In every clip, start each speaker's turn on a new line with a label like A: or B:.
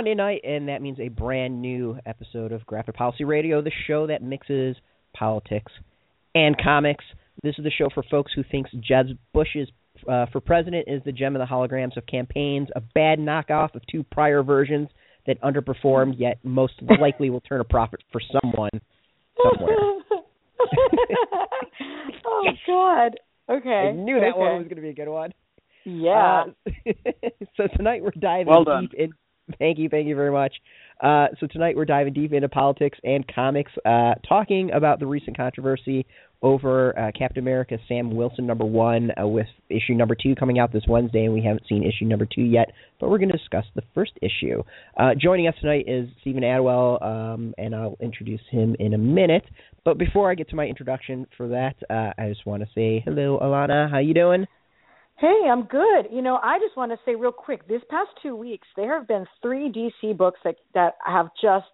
A: Monday night, and that means a brand new episode of Graphic Policy Radio, the show that mixes politics and comics. This is the show for folks who thinks Jeb Bush's uh, for president is the gem of the holograms of campaigns, a bad knockoff of two prior versions that underperformed, yet most likely will turn a profit for someone somewhere.
B: oh God. Okay.
A: I knew that
B: okay.
A: one was going to be a good one.
B: Yeah.
A: Uh, so tonight we're diving
C: Well
A: deep in. Thank you, thank you very much. Uh, so tonight we're diving deep into politics and comics, uh, talking about the recent controversy over uh, Captain America Sam Wilson number one, uh, with issue number two coming out this Wednesday, and we haven't seen issue number two yet, but we're going to discuss the first issue. Uh, joining us tonight is Steven Attewell, um, and I'll introduce him in a minute. But before I get to my introduction for that, uh, I just want to say hello, Alana. How you doing?
B: Hey, I'm good. You know, I just want to say real quick, this past two weeks there have been three DC books that that have just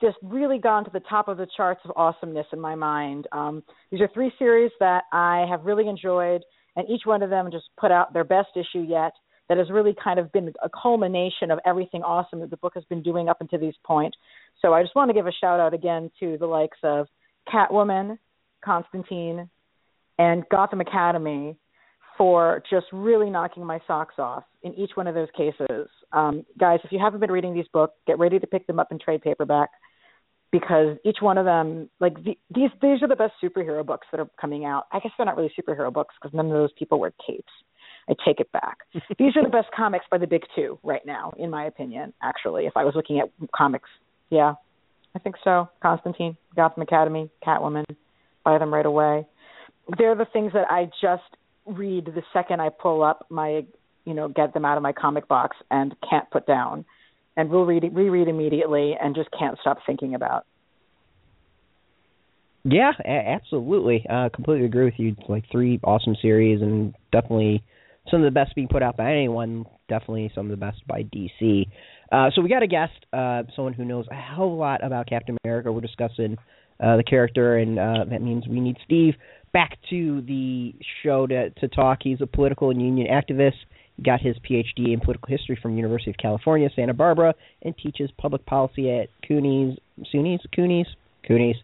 B: just really gone to the top of the charts of awesomeness in my mind. Um, these are three series that I have really enjoyed, and each one of them just put out their best issue yet. That has really kind of been a culmination of everything awesome that the book has been doing up until this point. So I just want to give a shout out again to the likes of Catwoman, Constantine, and Gotham Academy for just really knocking my socks off in each one of those cases. Um, guys, if you haven't been reading these books, get ready to pick them up in trade paperback because each one of them, like the, these, these are the best superhero books that are coming out. I guess they're not really superhero books because none of those people wear capes. I take it back. these are the best comics by the big two right now, in my opinion. Actually, if I was looking at comics, yeah, I think so. Constantine, Gotham Academy, Catwoman, buy them right away. They're the things that I just read the second I pull up my, you know, get them out of my comic box and can't put down, and will read reread immediately and just can't stop thinking about.
A: Yeah, absolutely. Uh, completely agree with you. Like three awesome series, and definitely some of the best being put out by anyone. Definitely some of the best by DC. Uh, so we got a guest, uh, someone who knows a hell of a lot about Captain America. We're discussing uh, the character, and uh, that means we need Steve back to the show to to talk. He's a political and union activist. He got his PhD in political history from University of California, Santa Barbara, and teaches public policy at CUNY's, SUNY's, CUNY's, CUNY's.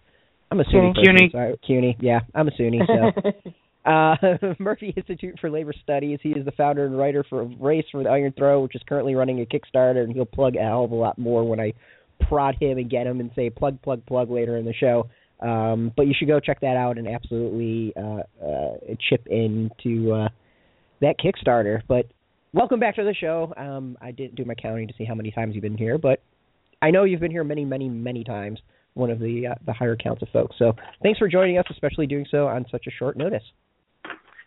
A: I'm a SUNY. person,
C: CUNY.
A: Sorry, CUNY. Yeah, I'm a SUNY. So. Uh, Murphy Institute for Labor Studies. He is the founder and writer for Race for the Iron Throne, which is currently running a Kickstarter, and he'll plug a hell of a lot more when I prod him and get him and say plug, plug, plug later in the show. Um, but you should go check that out and absolutely uh, uh, chip into uh, that Kickstarter. But welcome back to the show. Um, I didn't do my counting to see how many times you've been here, but I know you've been here many, many, many times. One of the uh, the higher counts of folks. So thanks for joining us, especially doing so on such a short notice.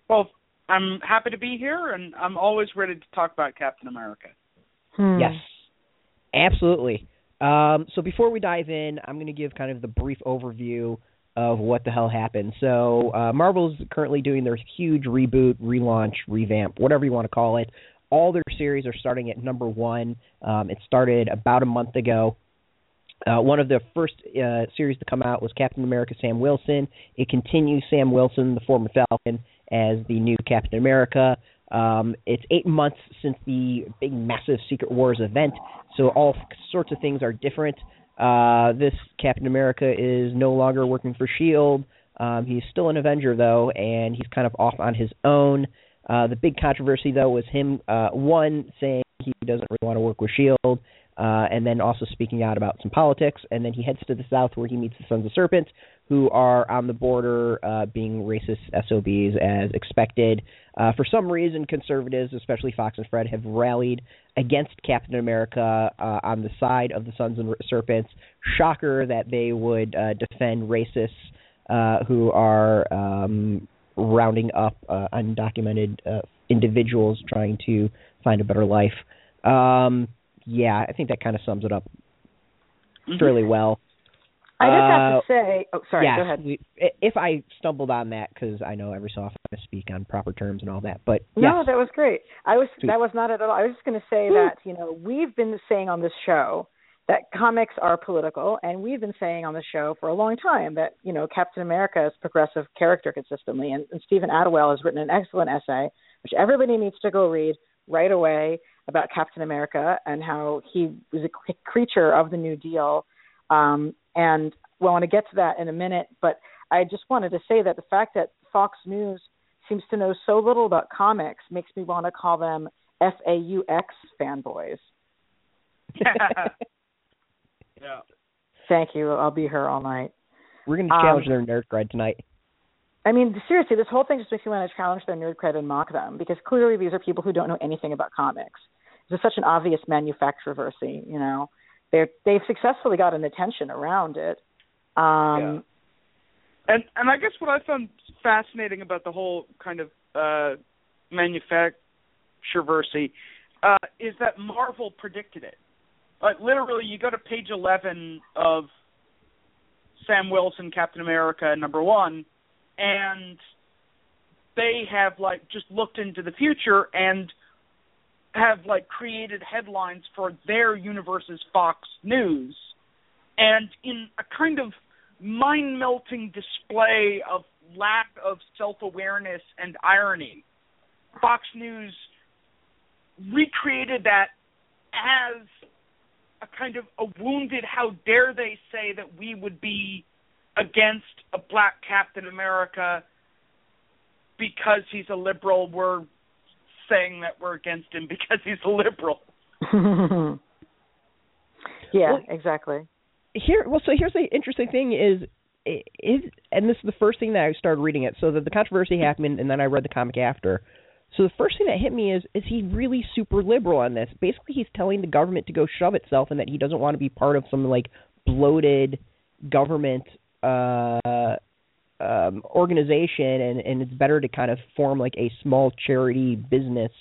C: Well, I'm happy to be here, and I'm always ready to talk about Captain America.
B: Hmm.
A: Yes, absolutely. Um, so before we dive in, I'm going to give kind of the brief overview of what the hell happened. So uh, Marvel's currently doing their huge reboot, relaunch, revamp, whatever you want to call it. All their series are starting at number one. Um, it started about a month ago. Uh, one of the first uh, series to come out was Captain America Sam Wilson. It continues Sam Wilson, the former Falcon, as the new Captain America. Um, it's eight months since the big, massive Secret Wars event, so all sorts of things are different. Uh, this Captain America is no longer working for S.H.I.E.L.D. Um, he's still an Avenger, though, and he's kind of off on his own. Uh, the big controversy, though, was him, uh, one, saying he doesn't really want to work with S.H.I.E.L.D., uh, and then also speaking out about some politics. And then he heads to the south where he meets the Sons of Serpent, who are on the border uh, being racist SOBs as expected. Uh, for some reason, conservatives, especially Fox and Friends, have rallied against Captain America uh, on the side of the Sons and Serpents. Shocker that they would uh, defend racists uh, who are um, rounding up uh, undocumented uh, individuals trying to find a better life. Um, yeah, I think that kind of sums it up
C: Mhm.
A: fairly well.
B: I just have
A: Uh,
B: to say. Oh, sorry.
A: yes,
B: Go ahead.
A: we- if I stumbled on that, because I know every so often I speak on proper terms and all that, but
B: No,
A: yes,
B: that was great. I was
A: Sweet.
B: that was not at all. I was just going to say that you know we've been saying on this show that comics are political, and we've been saying on the show for a long time that you know Captain America is progressive character consistently, and, and Steven Attewell has written an excellent essay which everybody needs to go read right away about Captain America and how he was a creature of the New Deal. Um, and well, I want to get to that in a minute, but I just wanted to say that the fact that Fox News seems to know so little about comics makes me want to call them FAUX fanboys.
C: yeah.
B: Thank you. I'll be here all night.
A: We're going to challenge um, their nerd cred tonight.
B: I mean, seriously, this whole thing just makes me want to challenge their nerd cred and mock them because clearly these are people who don't know anything about comics. It's such an obvious manufactroversy, you know. They're they've successfully gotten attention around it. Um
C: yeah. And and I guess what I found fascinating about the whole kind of uh manufactroversy uh is that Marvel predicted it. Like literally you go to page eleven of Sam Wilson, Captain America number one, and they have like just looked into the future and have like created headlines for their universe's Fox News, and in a kind of mind melting display of lack of self awareness and irony, Fox News recreated that as a kind of a wounded how dare they say that we would be against a black Captain America because he's a liberal. We're saying that we're against him because he's a liberal.
B: yeah, well, exactly.
A: Here, well, so here's the interesting thing is is and this is the first thing that I started reading it. So that the controversy happened, and then I read the comic after. So the first thing that hit me is is he really super liberal on this? Basically, he's telling the government to go shove itself, and that he doesn't want to be part of some like bloated government uh, um, organization, and and it's better to kind of form like a small charity business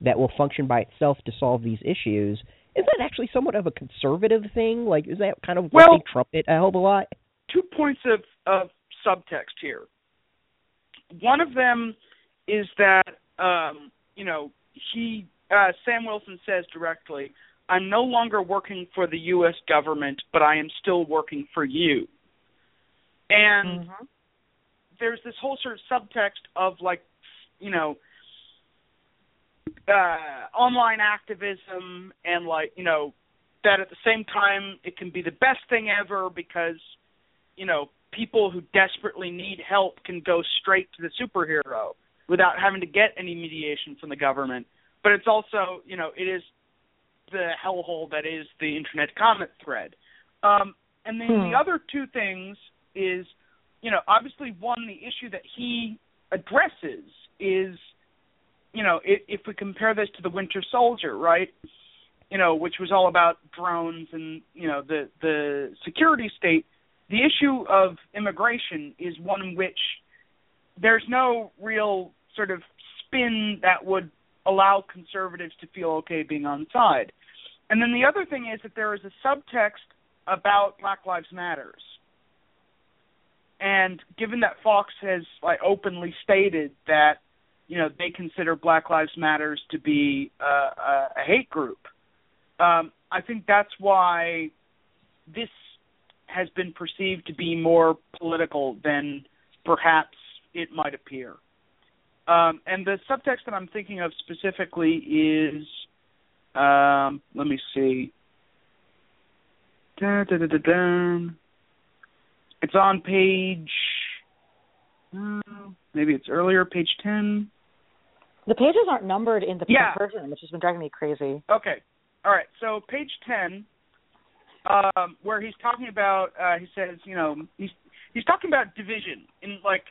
A: that will function by itself to solve these issues. Is that actually somewhat of a conservative thing? Like, is that kind of what
C: well,
A: they trumpet a hell of a lot?
C: Two points of of subtext here. One of them is that um, you know he uh, Sam Wilson says directly, "I'm no longer working for the U.S. government, but I am still working for you." And mm-hmm. There's this whole sort of subtext of like, you know, uh, online activism and like, you know, that at the same time it can be the best thing ever because, you know, people who desperately need help can go straight to the superhero without having to get any mediation from the government. But it's also, you know, it is the hellhole that is the internet comment thread. Um, and then hmm. the other two things is, you know, obviously one the issue that he addresses is, you know, if, if we compare this to the Winter Soldier, right? You know, which was all about drones and you know the the security state. The issue of immigration is one in which there's no real sort of spin that would allow conservatives to feel okay being on side. And then the other thing is that there is a subtext about Black Lives Matters and given that Fox has like openly stated that you know they consider Black Lives Matters to be uh, a, hate group, um, I think that's why this has been perceived to be more political than perhaps it might appear. Um, and the subtext that I'm thinking of specifically is, um, let me see. Da, da, da. It's on page. Uh, maybe it's earlier, page ten.
B: The pages aren't numbered in the
C: yeah.
B: version, which has been driving me crazy.
C: Okay, all right. So page ten, um, where he's talking about, uh, he says, you know, he's he's talking about division in like,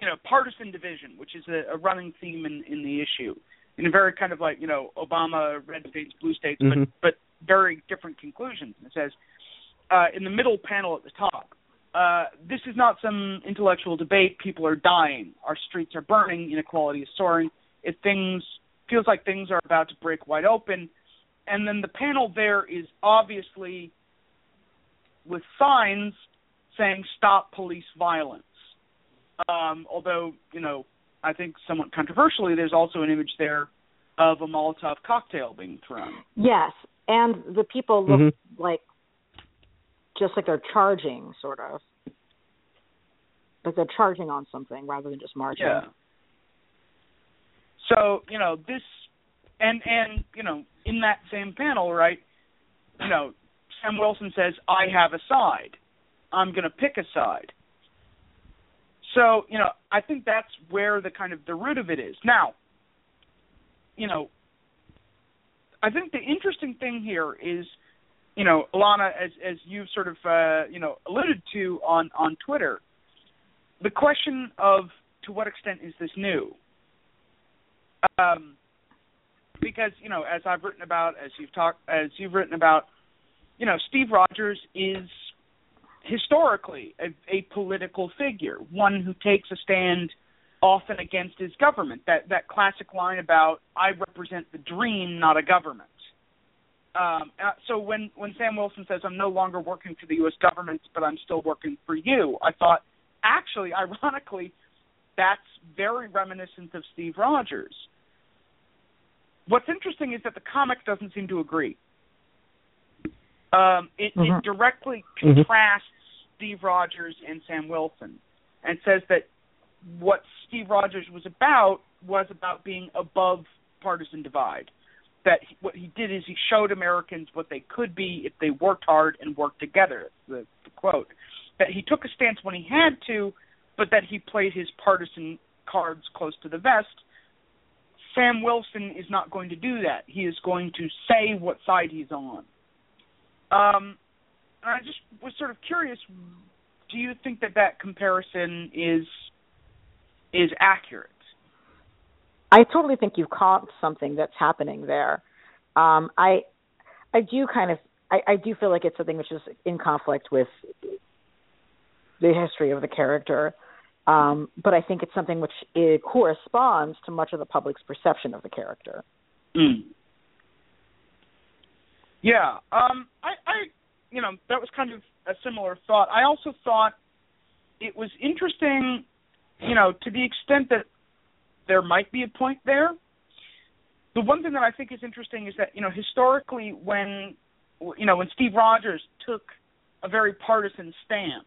C: you know, partisan division, which is a, a running theme in in the issue, in a very kind of like, you know, Obama red states, blue states,
A: mm-hmm.
C: but but very different conclusions. And it says, uh, in the middle panel at the top, uh, this is not some intellectual debate. People are dying. Our streets are burning. Inequality is soaring. It things feels like things are about to break wide open. And then the panel there is obviously with signs saying "Stop police violence." Um, although you know, I think somewhat controversially, there's also an image there of a Molotov cocktail being thrown.
B: Yes, and the people look
A: mm-hmm.
B: like just like they're charging, sort of. Like they're charging on something rather than just marching.
C: Yeah. So you know this and and you know in that same panel, right? You know, Sam Wilson says, "I have a side. I'm going to pick a side." So you know, I think that's where the kind of the root of it is. Now, you know, I think the interesting thing here is, you know, Alana, as as you've sort of uh, you know alluded to on on Twitter, the question of to what extent is this new? Um, because you know, as I've written about, as you've talked, as you've written about, you know, Steve Rogers is historically a, a political figure, one who takes a stand often against his government. That that classic line about "I represent the dream, not a government." Um, uh, so when when Sam Wilson says I'm no longer working for the U.S. government, but I'm still working for you, I thought actually, ironically, that's very reminiscent of Steve Rogers. What's interesting is that the comic doesn't seem to agree. Um, it, mm-hmm. it directly mm-hmm. contrasts mm-hmm. Steve Rogers and Sam Wilson, and says that what Steve Rogers was about was about being above partisan divide. That he, what he did is he showed Americans what they could be if they worked hard and worked together. The, the quote that he took a stance when he had to, but that he played his partisan cards close to the vest. Sam Wilson is not going to do that. He is going to say what side he's on. Um, I just was sort of curious. Do you think that that comparison is is accurate?
B: I totally think you've caught something that's happening there. Um, I I do kind of I, I do feel like it's something which is in conflict with the history of the character. Um, but I think it's something which it corresponds to much of the public's perception of the character.
C: Mm. Yeah, um, I, I, you know, that was kind of a similar thought. I also thought it was interesting, you know, to the extent that there might be a point there. The one thing that I think is interesting is that you know historically when you know when Steve Rogers took a very partisan stance,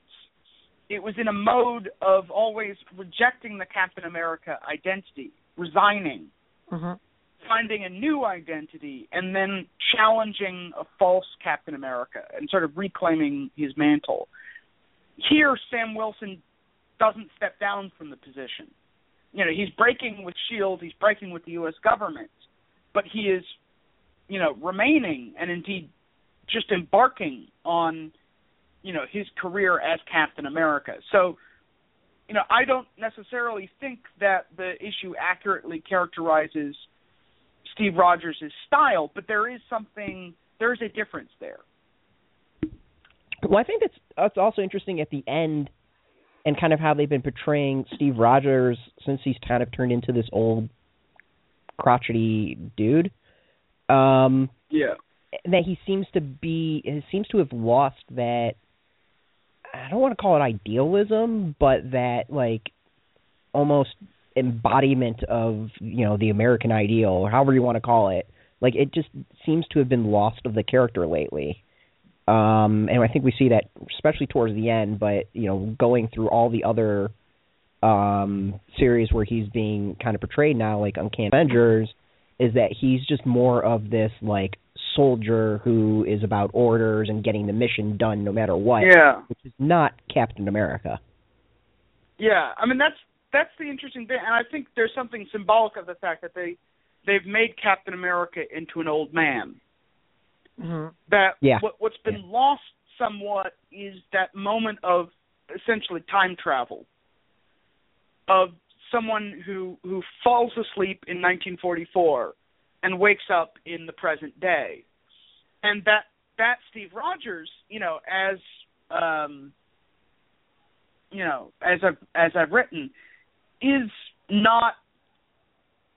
C: it was in a mode of always rejecting the Captain America identity, resigning,
B: mm-hmm.
C: finding a new identity, and then challenging a false Captain America and sort of reclaiming his mantle. Here, Sam Wilson doesn't step down from the position. You know, he's breaking with Shield, he's breaking with the U.S. government, but he is, you know, remaining and indeed just embarking on you know his career as Captain America. So, you know, I don't necessarily think that the issue accurately characterizes Steve Rogers' style, but there is something there is a difference there.
A: Well, I think that's that's also interesting at the end and kind of how they've been portraying Steve Rogers since he's kind of turned into this old crotchety dude. Um
C: yeah.
A: That he seems to be he seems to have lost that I don't want to call it idealism, but that like almost embodiment of you know the American ideal, or however you want to call it. Like it just seems to have been lost of the character lately. Um, and I think we see that especially towards the end. But you know, going through all the other um, series where he's being kind of portrayed now, like Uncanny Avengers, is that he's just more of this like soldier who is about orders and getting the mission done no matter what.
C: Yeah.
A: Which is not Captain America.
C: Yeah, I mean that's that's the interesting thing, and I think there's something symbolic of the fact that they they've made Captain America into an old man.
B: Mm-hmm.
C: That
A: yeah.
C: what what's been yeah. lost somewhat is that moment of essentially time travel of someone who who falls asleep in 1944 and wakes up in the present day. And that that Steve Rogers, you know, as um you know, as I've as I've written, is not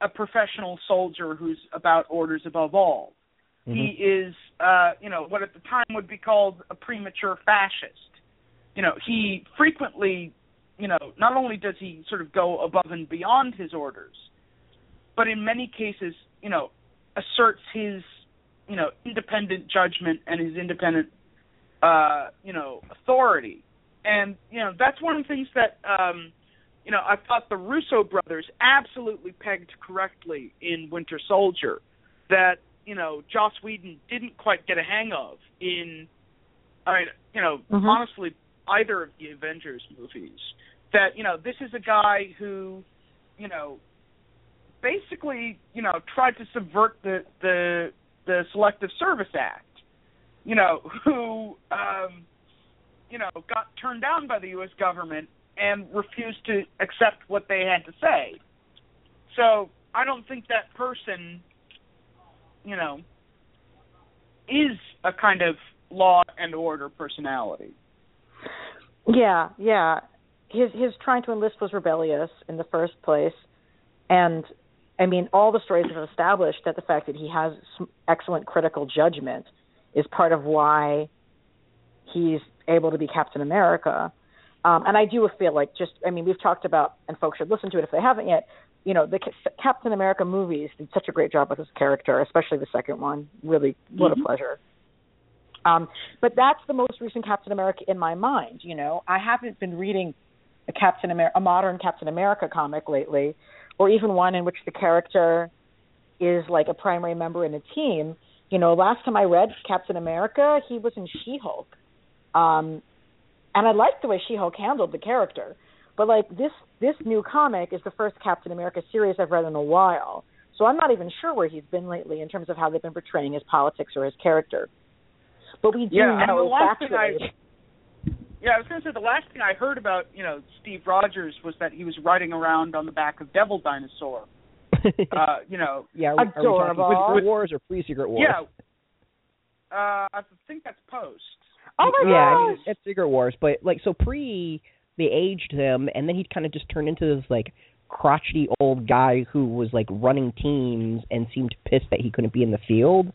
C: a professional soldier who's about orders above all. Mm-hmm. He is uh, you know, what at the time would be called a premature fascist. You know, he frequently, you know, not only does he sort of go above and beyond his orders, but in many cases, you know, asserts his, you know, independent judgment and his independent, uh, you know, authority. And you know, that's one of the things that, um, you know, I thought the Russo brothers absolutely pegged correctly in Winter Soldier, that you know Joss Whedon didn't quite get a hang of in, I mean, you know,
B: Mhm.
C: honestly, either of the Avengers movies. That you know, this is a guy who, you know, basically, you know, tried to subvert the the the Selective Service Act. You know, who, um, you know, got turned down by the U.S. government and refused to accept what they had to say. So I don't think that person, you know, is a kind of law and order personality.
B: Yeah, yeah. His his trying to enlist was rebellious in the first place, and I mean, all the stories have established that the fact that he has excellent critical judgment is part of why he's able to be Captain America. Um, and I do feel like just, I mean, we've talked about, and folks should listen to it if they haven't yet. You know, the Captain America movies did such a great job with his character, especially the second one. Really, what
C: Mhm.
B: a pleasure. Um, but that's the most recent Captain America in my mind. You know, I haven't been reading a Captain America, a modern Captain America comic lately, or even one in which the character is like a primary member in a team. You know, last time I read Captain America, he was in She-Hulk, um, and I liked the way She-Hulk handled the character. But like this, this new comic is the first Captain America series I've read in a while, so I'm not even sure where he's been lately in terms of how they've been portraying his politics or his character. But we do
C: Yeah, and
B: know
C: the last thing I-
B: factually.
C: Yeah, I was going to say the last thing I heard about, you know, Steve Rogers was that he was riding around on the back of Devil Dinosaur. Uh, you know,
A: yeah, are we, are we talking
B: Adorable.
A: Secret Wars or pre-Secret Wars?
C: yeah. Uh, I think that's post.
B: Oh my
A: yeah, I mean, it's Secret Wars, but like so pre they aged him, and then he kind of just turned into this like crotchety old guy who was like running teams and seemed pissed that he couldn't be in the field.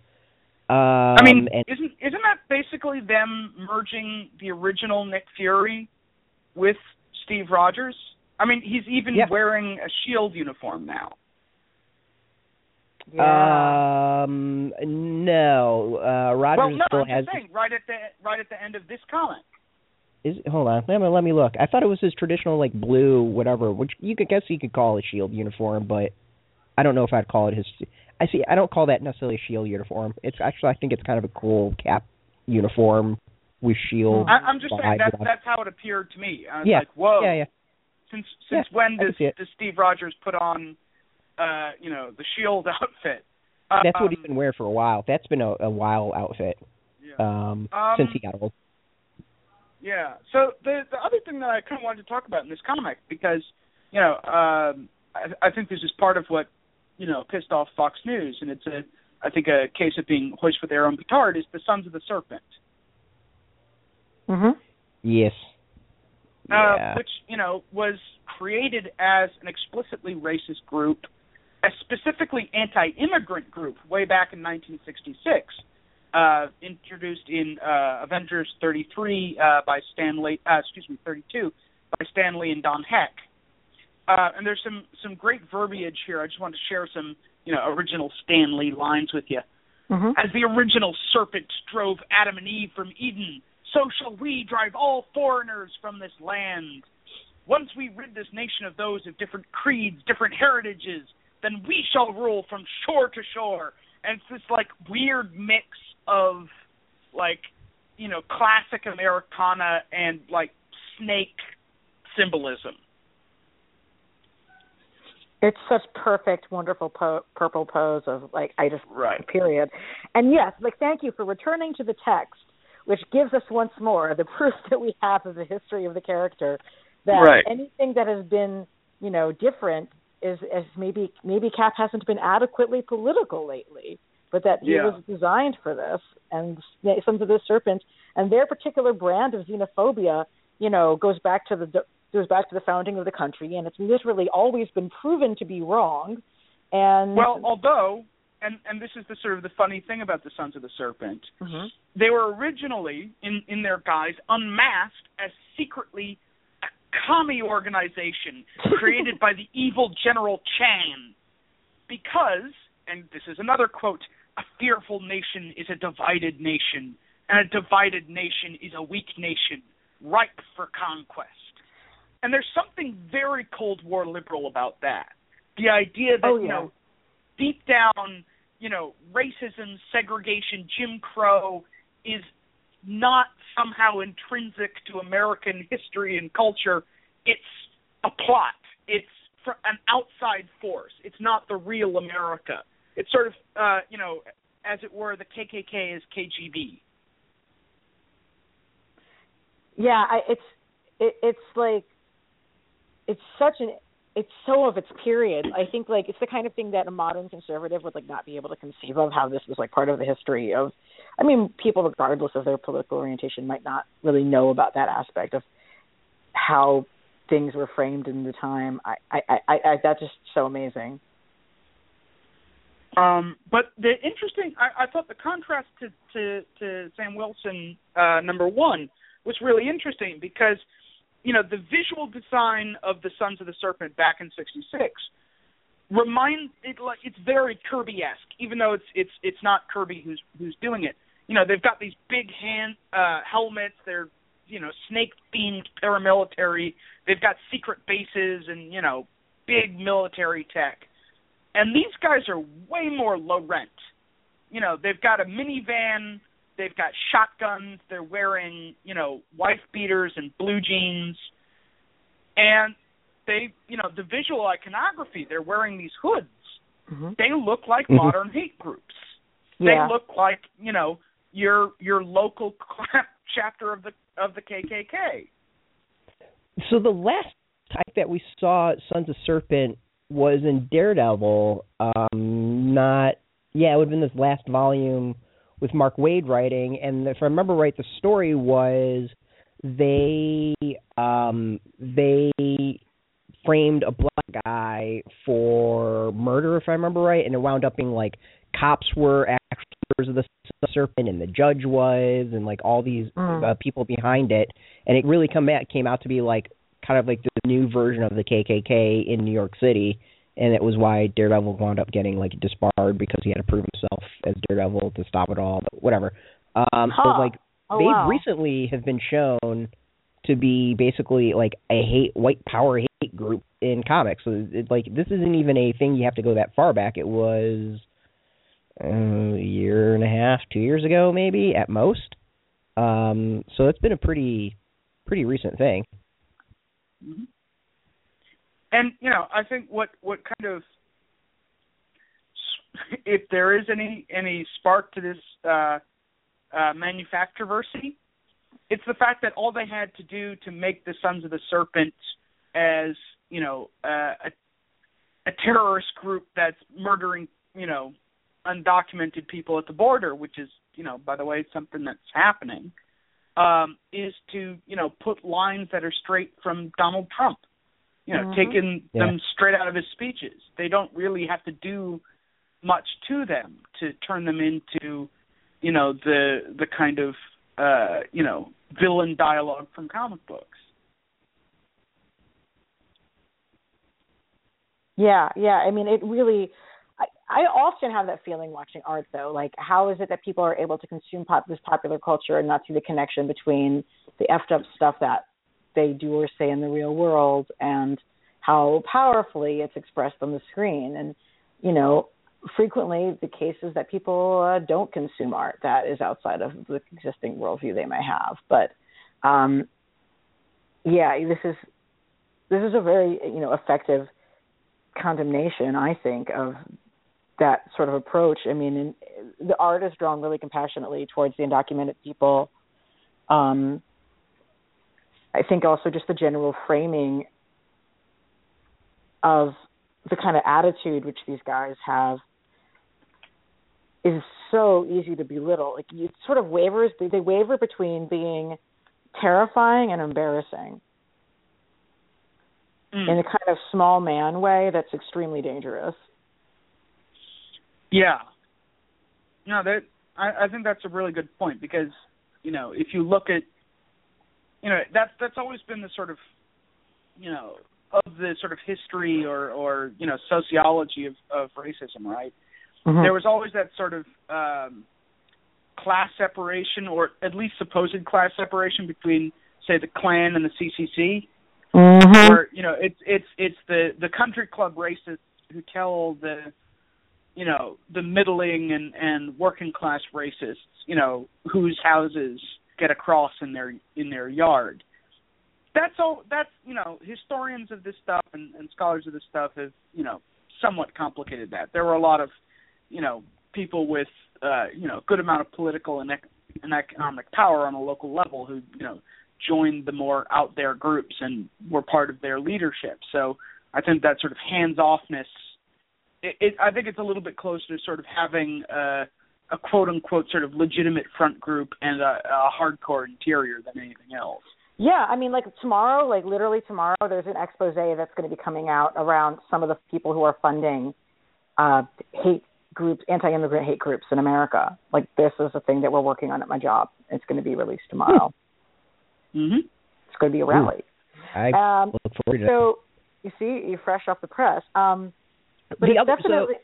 A: Um,
C: I mean,
A: and
C: isn't isn't that basically them merging the original Nick Fury with Steve Rogers? I mean, he's even
A: Yeah.
C: wearing a Shield uniform now.
B: yeah.
A: um, no, uh, Rogers
C: well, no,
A: still
C: I'm
A: has.
C: just saying, right at the right at the end of this comic.
A: Is hold on, let me let me look. I thought it was his traditional like blue whatever, which you could guess you could call a shield uniform, but I don't know if I'd call it his. I see. I don't call that necessarily a shield uniform. It's actually I think it's kind of a cool cap uniform with shield.
C: I, I'm just saying that's that's how it appeared to me. I was
A: Yeah,
C: like, whoa.
A: Yeah, yeah.
C: Since since
A: Yeah,
C: when does does Steve Rogers put on, uh, you know, the Shield outfit?
A: That's what he's been wearing for a while. That's been a, a while outfit
C: Yeah.
A: um,
C: Um,
A: since he got old.
C: Yeah. So the the other thing that I kind of wanted to talk about in this comic because you know um, I, I think this is part of what you know pissed off Fox News, and it's a I think a case of being hoist with their own petard is the Sons of the Serpent, Mm
B: Mhm.
A: Yes.
C: uh,
A: Yeah.
C: which you know was created as an explicitly racist group, a specifically anti-immigrant group way back in 1966. Uh, introduced in uh, Avengers 33 uh, by Stan Lee, uh, excuse me, 32 by Stan Lee and Don Heck. Uh, and there's some some great verbiage here. I just wanted to share some you know original Stan Lee lines with you.
B: Mhm.
C: As the original serpent drove Adam and Eve from Eden, so shall we drive all foreigners from this land. Once we rid this nation of those of different creeds, different heritages, then we shall rule from shore to shore. And it's this like weird mix of like, you know, classic Americana and like snake symbolism.
B: It's such perfect, wonderful po- purple pose of like I just
C: Right.
B: period. And yes, like thank you for returning to the text, which gives us once more the proof that we have of the history of the character. That
C: Right.
B: anything that has been, you know, different is is maybe maybe Cap hasn't been adequately political lately, but that he
C: Yeah.
B: was designed for this. And Sons of the Serpent and their particular brand of xenophobia, you know, goes back to the goes back to the founding of the country, and it's literally always been proven to be wrong. And
C: Well, although and and this is the sort of the funny thing about the Sons of the Serpent.
B: Mhm.
C: they were originally in in their guise unmasked as secretly a commie organization created by the evil General Chan because and this is another quote a fearful nation is a divided nation and a divided nation is a weak nation ripe for conquest and there's something very cold war liberal about that the idea that
B: Oh,
C: you know deep down you know racism, segregation, Jim Crow is not somehow intrinsic to American history and culture. It's a plot. It's an outside force. It's not the real America. It's sort of, uh, you know, as it were, the KKK is KGB.
B: Yeah, I, it's it, it's like it's such an it's so of its period. I think like it's the kind of thing that a modern conservative would like not be able to conceive of how this was like part of the history of I mean, people regardless of their political orientation might not really know about that aspect of how things were framed in the time. I I I, I that's just so amazing.
C: Um, but the interesting, I, I thought the contrast to to, to Sam Wilson uh, number one was really interesting because you know, the visual design of the Sons of the Serpent back in '66 reminds it like it's very Kirby-esque, even though it's it's it's not Kirby who's who's doing it. You know, they've got these big hand uh, helmets. They're you know snake themed paramilitary. They've got secret bases and you know big military tech. And these guys are way more low rent. You know, they've got a minivan They've got shotguns. They're wearing, you know, wife beaters and blue jeans. And they, you know, the visual iconography, they're wearing these hoods. Mm-hmm. They look like mm-hmm. modern hate groups. Yeah. They look like, you know, your your local chapter of the of the KKK.
A: So the last type that we saw Sons of Serpent was in Daredevil. Um, not yeah, it would have been this last volume with Mark Waid writing, and if I remember right, the story was they um they framed a black guy for murder, if I remember right, and it wound up being like cops were actors of the serpent, and the judge was, and like all these mm. uh, people behind it, and it really come out came out to be like kind of like the new version of the KKK in New York City and it was why Daredevil wound up getting like disbarred because he had to prove himself as Daredevil to stop it all. But whatever. Um, huh. So like oh, they wow. recently have been shown to be basically like a hate white power hate group in comics. So it, like this isn't even a thing you have to go that far back. It was uh, a year and a half, two years ago maybe at most. Um, so it's been a pretty pretty recent thing.
C: Mm-hmm. And you know, I think what what kind of if there is any any spark to this uh, uh, manufactroversy, it's the fact that all they had to do to make the Sons of the Serpent as you know uh, a a terrorist group that's murdering you know undocumented people at the border, which is you know by the way something that's happening, um, is to you know put lines that are straight from Donald Trump you know, mm-hmm. taking yeah. them straight out of his speeches. They don't really have to do much to them to turn them into, you know, the the kind of uh, you know, villain dialogue from comic books.
B: Yeah, yeah. I mean, it really. I, often have that feeling watching art, though. Like, how is it that people are able to consume pop, this popular culture and not see the connection between the effed up stuff that they do or say in the real world and how powerfully it's expressed on the screen and you know frequently the case is that people uh, don't consume art that is outside of the existing worldview they may have but um yeah this is this is a very you know effective condemnation i think of that sort of approach i mean the art is drawn really compassionately towards the undocumented people um I think also just the general framing of the kind of attitude which these guys have is so easy to belittle. Like it sort of wavers they waver between being terrifying and embarrassing. Mm. In a kind of small man way that's extremely dangerous.
C: Yeah. No, that I, I think that's a really good point because, you know, if you look at you know that's that's always been the sort of you know of the sort of history or or you know sociology of of racism right mm-hmm. there was always that sort of um class separation or at least supposed class separation between say the klan and the ccc
B: mm-hmm.
C: or you know it's it's it's the the country club racists who tell the you know the middling and and working class racists you know whose houses get a cross in their in their yard. That's all that's you know historians of this stuff and, and scholars of this stuff have you know somewhat complicated that. There were a lot of you know people with uh you know good amount of political and, ec- and economic power on a local level who you know joined the more out there groups and were part of their leadership. So i think that sort of hands offness it, it i think it's a little bit closer to sort of having uh a quote unquote sort of legitimate front group and a, a hardcore interior than anything else
B: yeah, I mean, like tomorrow, like literally tomorrow, there's an expose that's going to be coming out around some of the people who are funding uh, hate groups, anti-immigrant hate groups in America. Like this is a thing that we're working on at my job. It's going to be released tomorrow.
C: Mm-hmm.
B: It's going to be a rally.
A: I
B: Um,
A: look forward to
B: So you see, you're fresh off the press. Um, but
A: The other-
B: definitely.
A: so-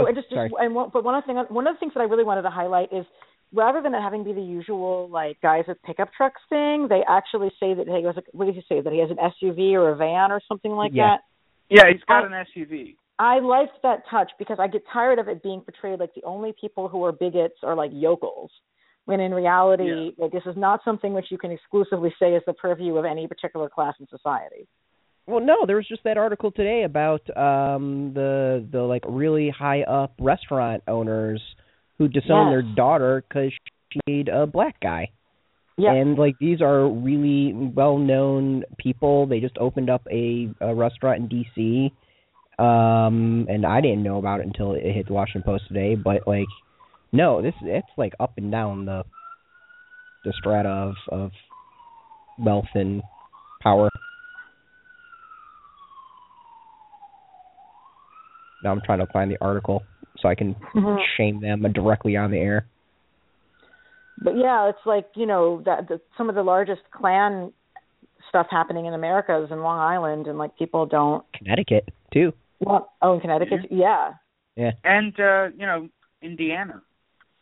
B: oh, and just, just and one, but one of the thing, one of the things that I really wanted to highlight is rather than it having be the usual like guys with pickup trucks thing, they actually say that he goes. What did he say that he has an SUV or a van or something like
A: Yeah.
B: that?
C: yeah he's got
B: I-
C: an suv
B: I liked that touch because I get tired of it being portrayed like the only people who are bigots are like yokels. When in reality, like this is not something which you can exclusively say is the purview of any particular class in society.
A: Well, no, there was just that article today about um the the like really high up restaurant owners who disowned
B: Yes.
A: their daughter because she made a black guy.
B: Yeah.
A: And like these are really well known people. They just opened up a, a restaurant in DC. Um and I didn't know about it until it hit the Washington Post today, but like no, this it's like up and down the the strata of of wealth and power. Now I'm trying to find the article so I can
B: Mhm.
A: shame them directly on the air.
B: But yeah, it's like you know that the, some of the largest Klan stuff happening in America is in Long Island, and like people don't.
A: Connecticut too.
B: Want, oh, in Connecticut, yeah,
A: Yeah.
C: and uh you know indiana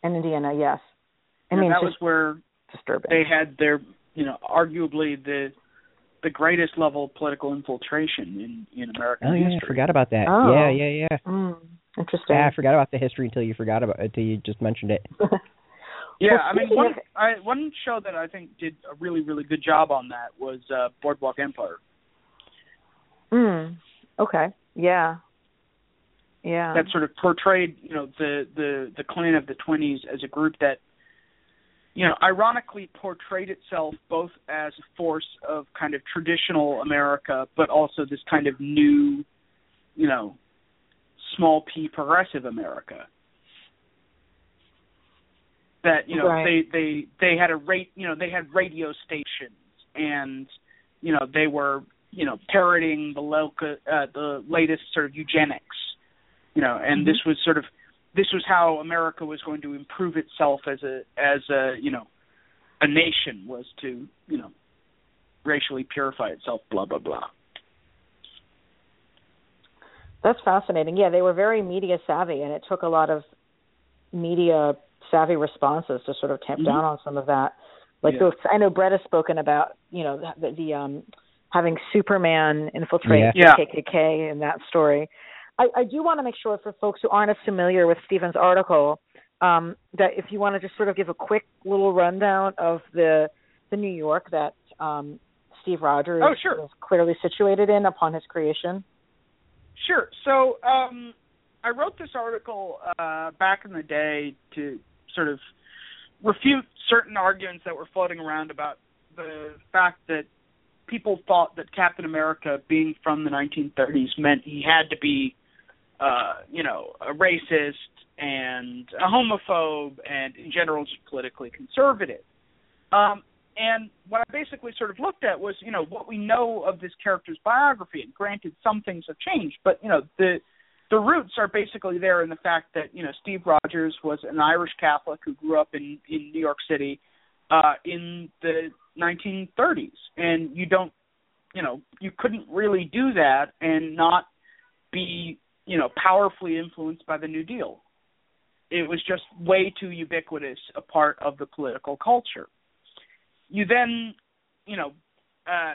B: and Indiana, yes. I
C: You know,
B: mean,
C: that was where
B: disturbing.
C: they had their you know arguably the the greatest level of political infiltration in in American
A: Oh yeah,
C: history.
A: I forgot about that.
B: Oh.
A: Yeah, yeah, yeah.
B: mm, interesting.
A: Yeah, I forgot about the history until you forgot about until you just mentioned it.
C: Yeah,
B: Well,
C: I mean one I, one show that I think did a really really good job on that was uh Boardwalk Empire.
B: mm, okay. Yeah. Yeah.
C: That sort of portrayed you know the the the Klan of the twenties as a group that you know ironically portrayed itself both as a force of kind of traditional America, but also this kind of new you know small p progressive America. That you know
B: Right.
C: they they they had a rate you know they had radio stations and you know they were you know parroting the local uh, the latest sort of eugenics you know and this was sort of this was how America was going to improve itself as a as a you know a nation was to you know racially purify itself blah blah blah
B: That's fascinating. Yeah, they were very media savvy, and it took a lot of media savvy responses to sort of tamp down on some of that. Like
C: Yeah.
B: the, I know Brett has spoken about, you know, the, the um having Superman infiltrate
C: Yeah.
B: the KKK in that story. I, I do want to make sure for folks who aren't as familiar with Steven's article um, that if you want to just sort of give a quick little rundown of the the New York that um, Steve Rogers
C: Oh, sure.
B: was clearly situated in upon his creation.
C: Sure. So um, I wrote this article uh, back in the day to sort of refute certain arguments that were floating around about the fact that people thought that Captain America, being from the 1930s, meant he had to be, uh, you know, a racist and a homophobe and, in general, just politically conservative. Um, and what I basically sort of looked at was, you know, what we know of this character's biography. And granted, some things have changed, but you know, the the roots are basically there in the fact that you know Steve Rogers was an Irish Catholic who grew up in in New York City uh, in the 1930s, and you don't, you know, you couldn't really do that and not be, you know, powerfully influenced by the New Deal. It was just way too ubiquitous a part of the political culture you then you know uh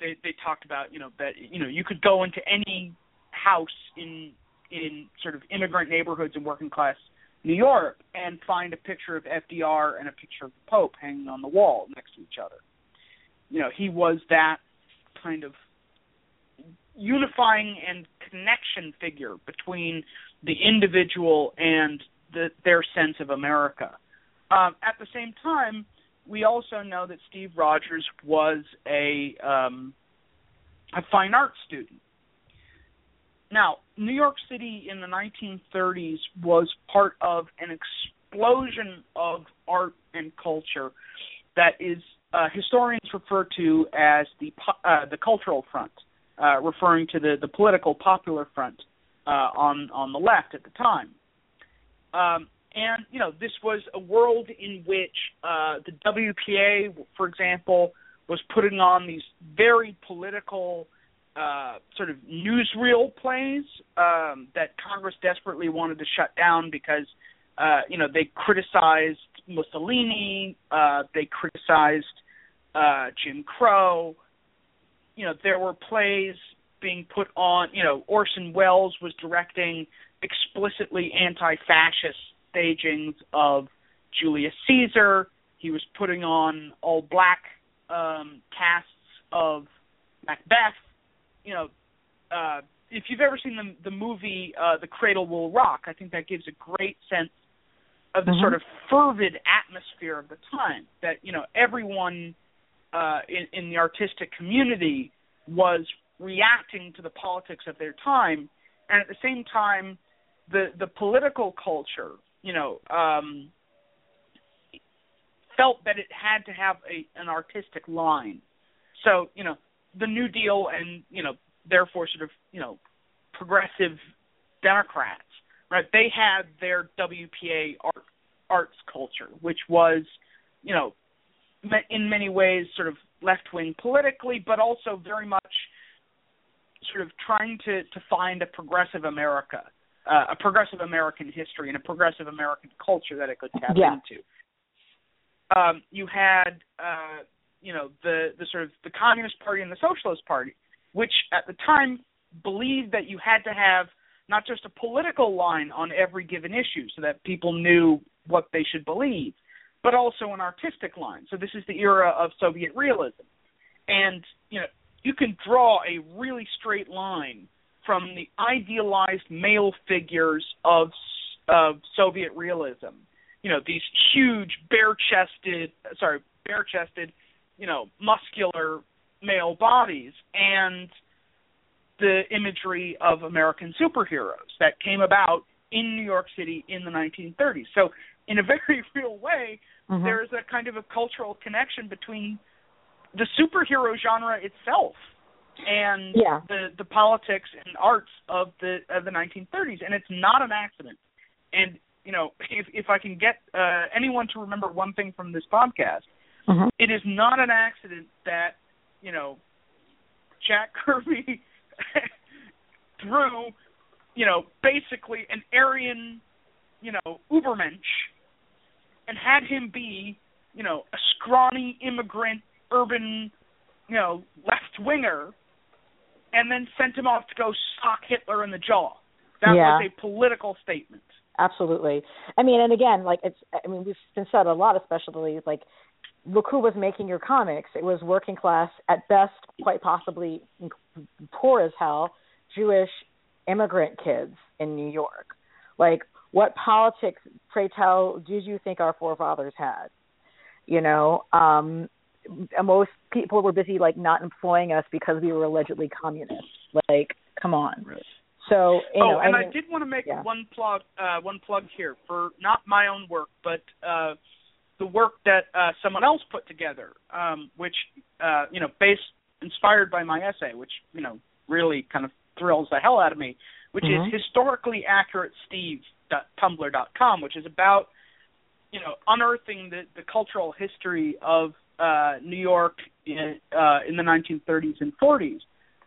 C: they they talked about you know that you know you could go into any house in in sort of immigrant neighborhoods and working class New York and find a picture of FDR and a picture of the Pope hanging on the wall next to each other. You know, he was that kind of unifying and connection figure between the individual and the, their sense of America. Um, at the same time, we also know that Steve Rogers was a um, a fine art student. Now, New York City in the 1930s was part of an explosion of art and culture that is uh, historians refer to as the uh, the cultural front, uh, referring to the the political popular front uh, on on the left at the time. Um, and you know, this was a world in which uh, the WPA, for example, was putting on these very political uh, sort of newsreel plays um, that Congress desperately wanted to shut down because uh, you know they criticized Mussolini, uh, they criticized uh, Jim Crow. You know there were plays being put on. You know Orson Welles was directing explicitly anti-fascist stagings of Julius Caesar. He was putting on all black um, casts of Macbeth. You know, uh, if you've ever seen the the movie uh, The Cradle Will Rock, I think that gives a great sense of the mm-hmm. sort of fervid atmosphere of the time. That you know everyone uh, in, in the artistic community was reacting to the politics of their time, and at the same time, the the political culture you know, um, felt that it had to have a an artistic line. So, you know, the New Deal and, you know, therefore sort of, you know, progressive Democrats, right? They had their WPA art arts culture, which was, you know, in many ways sort of left wing politically, but also very much sort of trying to to find a progressive America uh, a progressive American history and a progressive American culture that it could tap
B: yeah.
C: into. Um, you had, uh, you know, the the sort of the Communist Party and the Socialist Party, which at the time believed that you had to have not just a political line on every given issue so that people knew what they should believe, but also an artistic line. So this is the era of Soviet realism, and you know you can draw a really straight line from the idealized male figures of of Soviet realism. You know, these huge bare-chested, sorry, bare-chested, you know, muscular male bodies and the imagery of American superheroes that came about in New York City in the 1930s. So, in a very real way, mm-hmm. there's a kind of a cultural connection between the superhero genre itself and
B: yeah.
C: the the politics and arts of the of the 1930s, and it's not an accident. And you know, if if I can get uh, anyone to remember one thing from this podcast,
B: mm-hmm.
C: it is not an accident that you know Jack Kirby drew you know basically an Aryan you know Ubermensch and had him be you know a scrawny immigrant urban you know left winger and then sent him off to go sock Hitler in the jaw. That
B: yeah.
C: was a political statement.
B: Absolutely. I mean, and again, like it's. I mean, we've been said a lot, especially like, look who was making your comics. It was working class, at best, quite possibly poor as hell, Jewish immigrant kids in New York. Like, what politics, pray tell, did you think our forefathers had? You know, um, most people were busy like not employing us because we were allegedly communists. Like, come on.
C: Right.
B: So, you
C: oh,
B: know,
C: and
B: I,
C: I did want to make
B: yeah.
C: one plug, uh, one plug here for not my own work, but uh, the work that uh, someone else put together, um, which uh, you know, based inspired by my essay, which you know really kind of thrills the hell out of me, which
B: mm-hmm.
C: is historically accurate Steve.tumblr.com, which is about you know unearthing the, the cultural history of uh, New York in, uh, in the 1930s and 40s,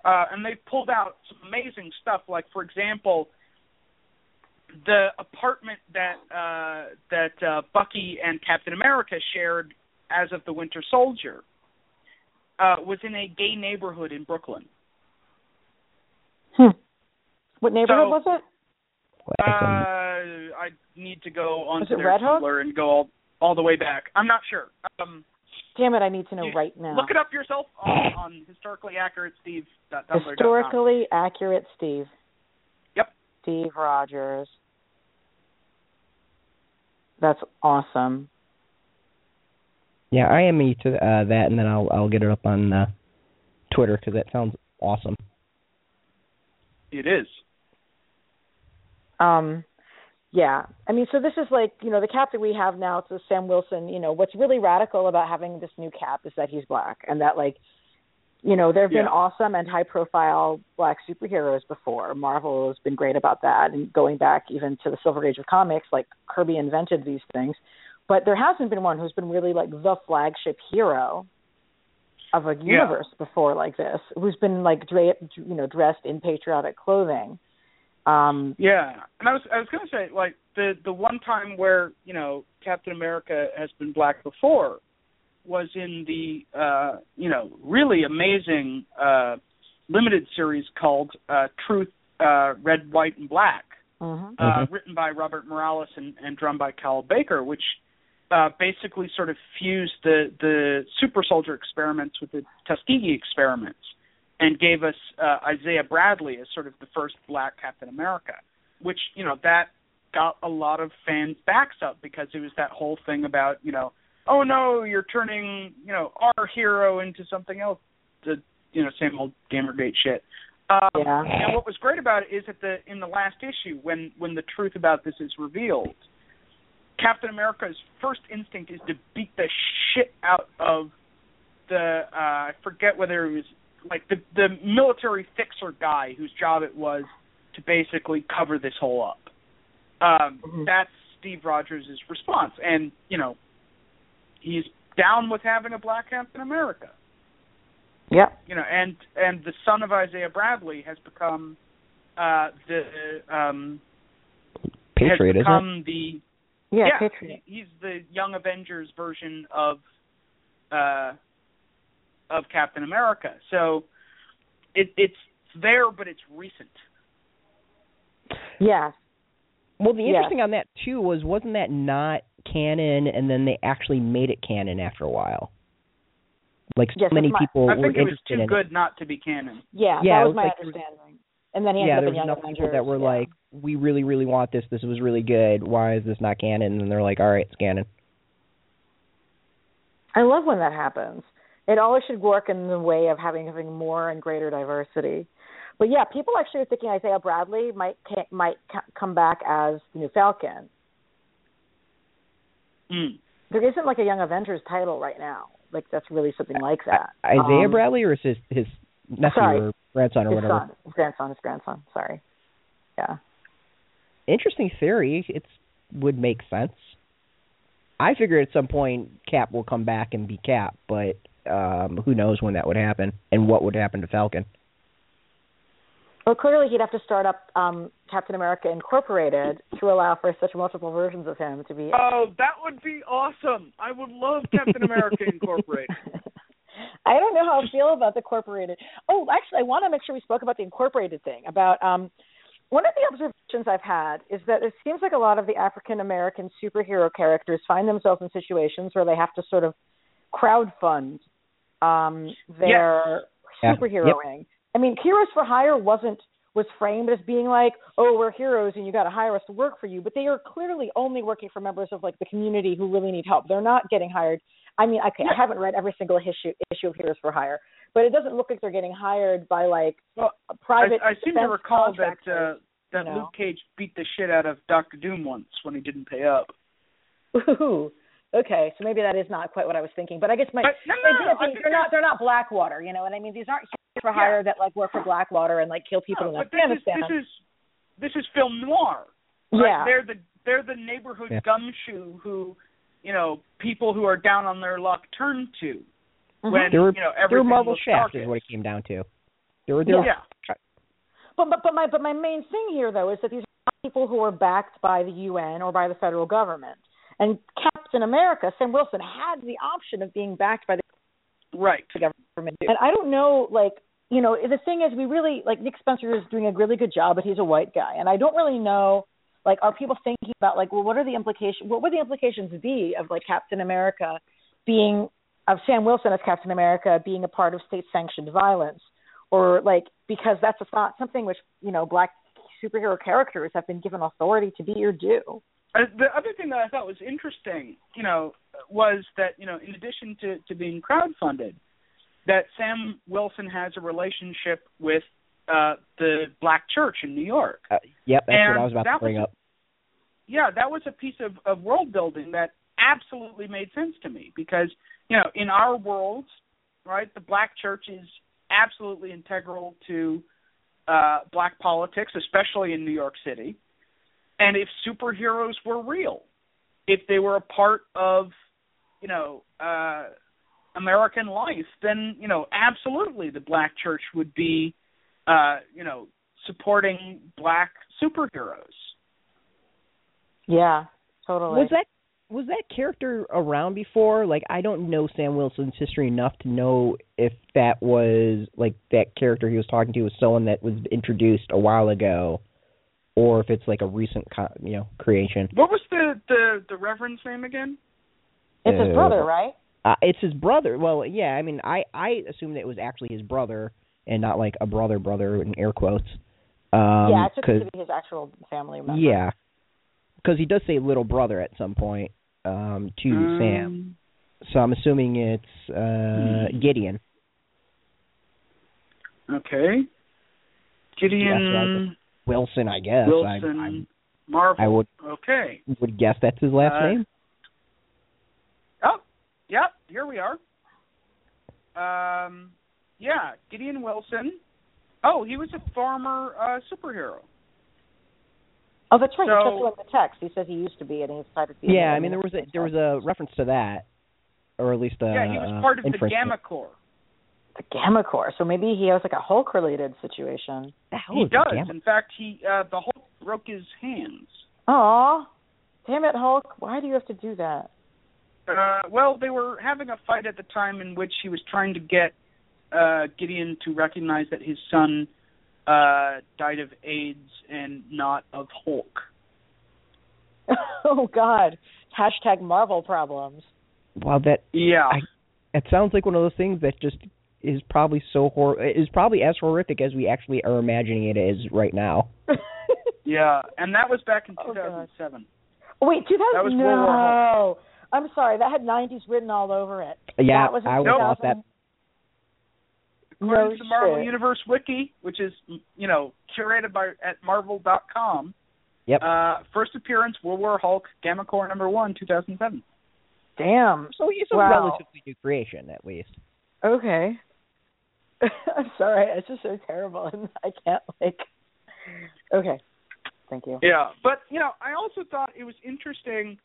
C: uh, and they pulled out some amazing stuff. Like, for example, the apartment that uh, that uh, Bucky and Captain America shared as of the Winter Soldier uh, was in a gay neighborhood in Brooklyn.
B: Hmm. What neighborhood
C: so,
B: was it?
C: Uh, I need to go on
B: Was it
C: their
B: Red Hook?
C: And go all, all the way back. I'm not sure. Um,
B: Damn it, I need to know right now.
C: Look it up yourself on, on historically accurate Steve.
B: Historically accurate Steve.
C: Yep.
B: Steve Rogers. That's awesome.
A: Yeah, I am me to uh, that, and then I'll I'll get it up on uh, Twitter because that sounds awesome.
C: It is.
B: Um yeah. I mean so this is like, you know, the cap that we have now, it's a Sam Wilson, you know, what's really radical about having this new cap is that he's black and that like you know, there have been
C: Yeah.
B: awesome and high profile black superheroes before. Marvel has been great about that and going back even to the silver age of comics, like Kirby invented these things. But there hasn't been one who's been really like the flagship hero of a universe before like this, who's been like dra- you know, dressed in patriotic clothing. Um
C: Yeah, and I was I was going to say like the the one time where you know Captain America has been black before was in the uh you know really amazing uh limited series called uh Truth uh Red White and Black
B: mhm.
C: uh
A: Mhm.
C: written by Robert Morales and, and drawn by Kyle Baker which uh basically sort of fused the the super soldier experiments with the Tuskegee experiments and gave us uh, Isaiah Bradley as sort of the first black Captain America, which you know that got a lot of fans' backs up because it was that whole thing about you know, oh no, you're turning you know our hero into something else, the you know same old Gamergate shit. Um,
B: Yeah.
C: And what was great about it is that the in the last issue when when the truth about this is revealed, Captain America's first instinct is to beat the shit out of the uh I forget whether it was like the the military fixer guy whose job it was to basically cover this hole up. Um
B: Mhm.
C: that's Steve Rogers' response. And, you know, he's down with having a black Captain America.
B: Yeah.
C: You know, and and the son of Isaiah Bradley has become uh the um
A: Patriot,
C: has
A: isn't it?
C: become the
B: Yeah,
C: yeah,
B: Patriot.
C: he's the Young Avengers version of uh of Captain America. So it it's there but it's recent.
B: Yeah.
A: Well, the
B: Yes.
A: interesting on that too was wasn't that not canon, and then they actually made it canon after a while. Like so
B: Yes,
A: many
B: my-
A: people
C: I
A: were
C: think it was too
A: in
C: good not to be canon.
B: Yeah,
A: Yeah,
B: that was
A: was
B: my
A: like-
B: understanding. And then he
A: it. Yeah,
B: ended
A: there
B: up
A: was
B: in Young
A: enough
B: Avengers.
A: people that were
B: yeah.
A: like, "We really, really want this. This was really good. Why is this not canon?" And then they're like, "All right, it's canon."
B: I love when that happens. It always should work in the way of having having more and greater diversity. But yeah, people actually are thinking Isaiah Bradley might might come back as the new Falcon.
C: Mm.
B: There isn't like a Young Avengers title right now. Like that's really something like that.
A: Isaiah
B: Um,
A: Bradley or is his his nephew
B: sorry.
A: or grandson or
B: his
A: whatever?
B: son, his grandson, his grandson. Sorry. Yeah.
A: Interesting theory. It would make sense. I figure at some point Cap will come back and be Cap, but um who knows when that would happen and what would happen to Falcon.
B: Well, clearly he'd have to start up um, Captain America Incorporated to allow for such multiple versions of him to be.
C: Oh, that would be awesome. I would love Captain America Incorporated.
B: I don't know how I feel about the Incorporated. Oh, actually, I want to make sure we spoke about the incorporated thing. About um, one of the observations I've had is that it seems like a lot of the African American superhero characters find themselves in situations where they have to sort of crowdfund um, their
A: Yeah.
B: superheroing. I mean, Heroes for Hire wasn't was framed as being like, oh, we're heroes and you got to hire us to work for you, but they are clearly only working for members of like the community who really need help. They're not getting hired. I mean, okay, I haven't read every single issue issue of Heroes for Hire, but it doesn't look like they're getting hired by like
C: Well,
B: private.
C: I, I seem to recall that uh, that
B: you know.
C: Luke Cage beat the shit out of Doctor Doom once when he didn't pay up.
B: Ooh, okay, so maybe that is not quite what I was thinking. But I guess my
C: But no, no, no,
B: idea
C: I
B: being
C: think
B: they're not they're not Blackwater, you know what I mean? These aren't heroes for hire that like work for Blackwater and like kill people
C: No,
B: in
C: but this is, this is this is film noir. Right?
B: yeah,
C: They're the they're the neighborhood
A: Yeah.
C: gumshoe who, you know, people who are down on their luck turn to
B: Mhm.
C: when
A: They were
C: you know
A: they were
C: everything
A: Marvel
C: looks
A: Shaft is what it came down to. They were they were
C: Yeah.
B: But but but my but my main thing here though is that these are people who are backed by the UN or by the federal government. And Captain America, Sam Wilson, had the option of being backed by the
C: Right.
B: government. And I don't know, like, you know, the thing is, we really like Nick Spencer is doing a really good job, but he's a white guy, and I don't really know Like, are people thinking about like, well, what are the implications? What would the implications be of like Captain America being of Sam Wilson as Captain America being a part of state-sanctioned violence, or like because that's not something which you know black superhero characters have been given authority to be or do.
C: Uh, the other thing that I thought was interesting, you know, was that you know, in addition to to being crowdfunded, that Sam Wilson has a relationship with uh the Black Church in New York.
A: Uh, yep, that's
C: And
A: what I was about to bring up.
C: yeah, that was a piece of, of world building that absolutely made sense to me because, you know, in our world, right, the black church is absolutely integral to uh black politics, especially in New York City. And if superheroes were real, if they were a part of, you know, uh American life, then, you know, absolutely the black church would be uh, you know, supporting black superheroes.
B: Yeah, totally.
A: Was that was that character around before? Like I don't know Sam Wilson's history enough to know if that was like that character he was talking to was someone that was introduced a while ago, or if it's like a recent co- you know creation.
C: What was the the the reverend's name again?
B: it's his
A: Uh,
B: brother, right?
A: Uh, it's his brother. Well, yeah, I mean, I I assumed it was actually his brother and not like a brother brother in air quotes. Um,
B: yeah, I took
A: 'cause-
B: it to be his actual family member.
A: yeah, because he does say little brother at some point um, to
C: Um,
A: Sam. So I'm assuming it's uh,
C: Hmm.
A: Gideon.
C: Okay. Gideon
A: Wilson, I guess.
C: Wilson
A: I, I,
C: Marvel.
A: I would
C: Okay.
A: would guess that's his last
C: Uh,
A: name.
C: Oh, yep. Here we are. Um, yeah, Gideon Wilson. Oh, he was a former uh, superhero.
B: Oh, that's right.
C: So-
B: he says in the text. He says he used to be, and he decided to be.
A: Yeah, I mean there was a there was a reference to that, or at least a
C: yeah, he was
A: uh,
C: part of the. Gamma Corps.
B: The Gamma Corps. So maybe he has like a Hulk-related situation.
C: He does.
A: Gamma?
C: In fact, he uh, the Hulk broke his hands.
B: Aw, damn it, Hulk! Why do you have to do that?
C: Uh, well, they were having a fight at the time in which he was trying to get uh, Gideon to recognize that his son uh, died of AIDS and not of Hulk.
B: oh God! Hashtag Marvel problems.
A: Wow, that
C: Yeah.
A: I- it sounds like one of those things that just is probably so hor is probably as horrific as we actually are imagining it is right now.
C: yeah, and that was back in
B: Oh,
C: 2007.
B: Wait, 2000?
C: That was
B: no.
C: World War
B: I'm sorry. That had 90s written all over it.
A: Yeah,
B: that was in
A: I was
B: 2000.
A: off that.
C: According
B: No
C: to the Marvel
B: shit.
C: Universe Wiki, which is you know curated by at Marvel.com.
A: Yep.
C: Uh, first appearance World War Hulk Gamma Corps number one 2007.
B: Damn.
A: So he's a
B: Wow.
A: relatively new creation, at least.
B: Okay. I'm sorry. It's just so terrible, and I can't like. Okay. Thank you.
C: Yeah, but you know, I also thought it was interesting.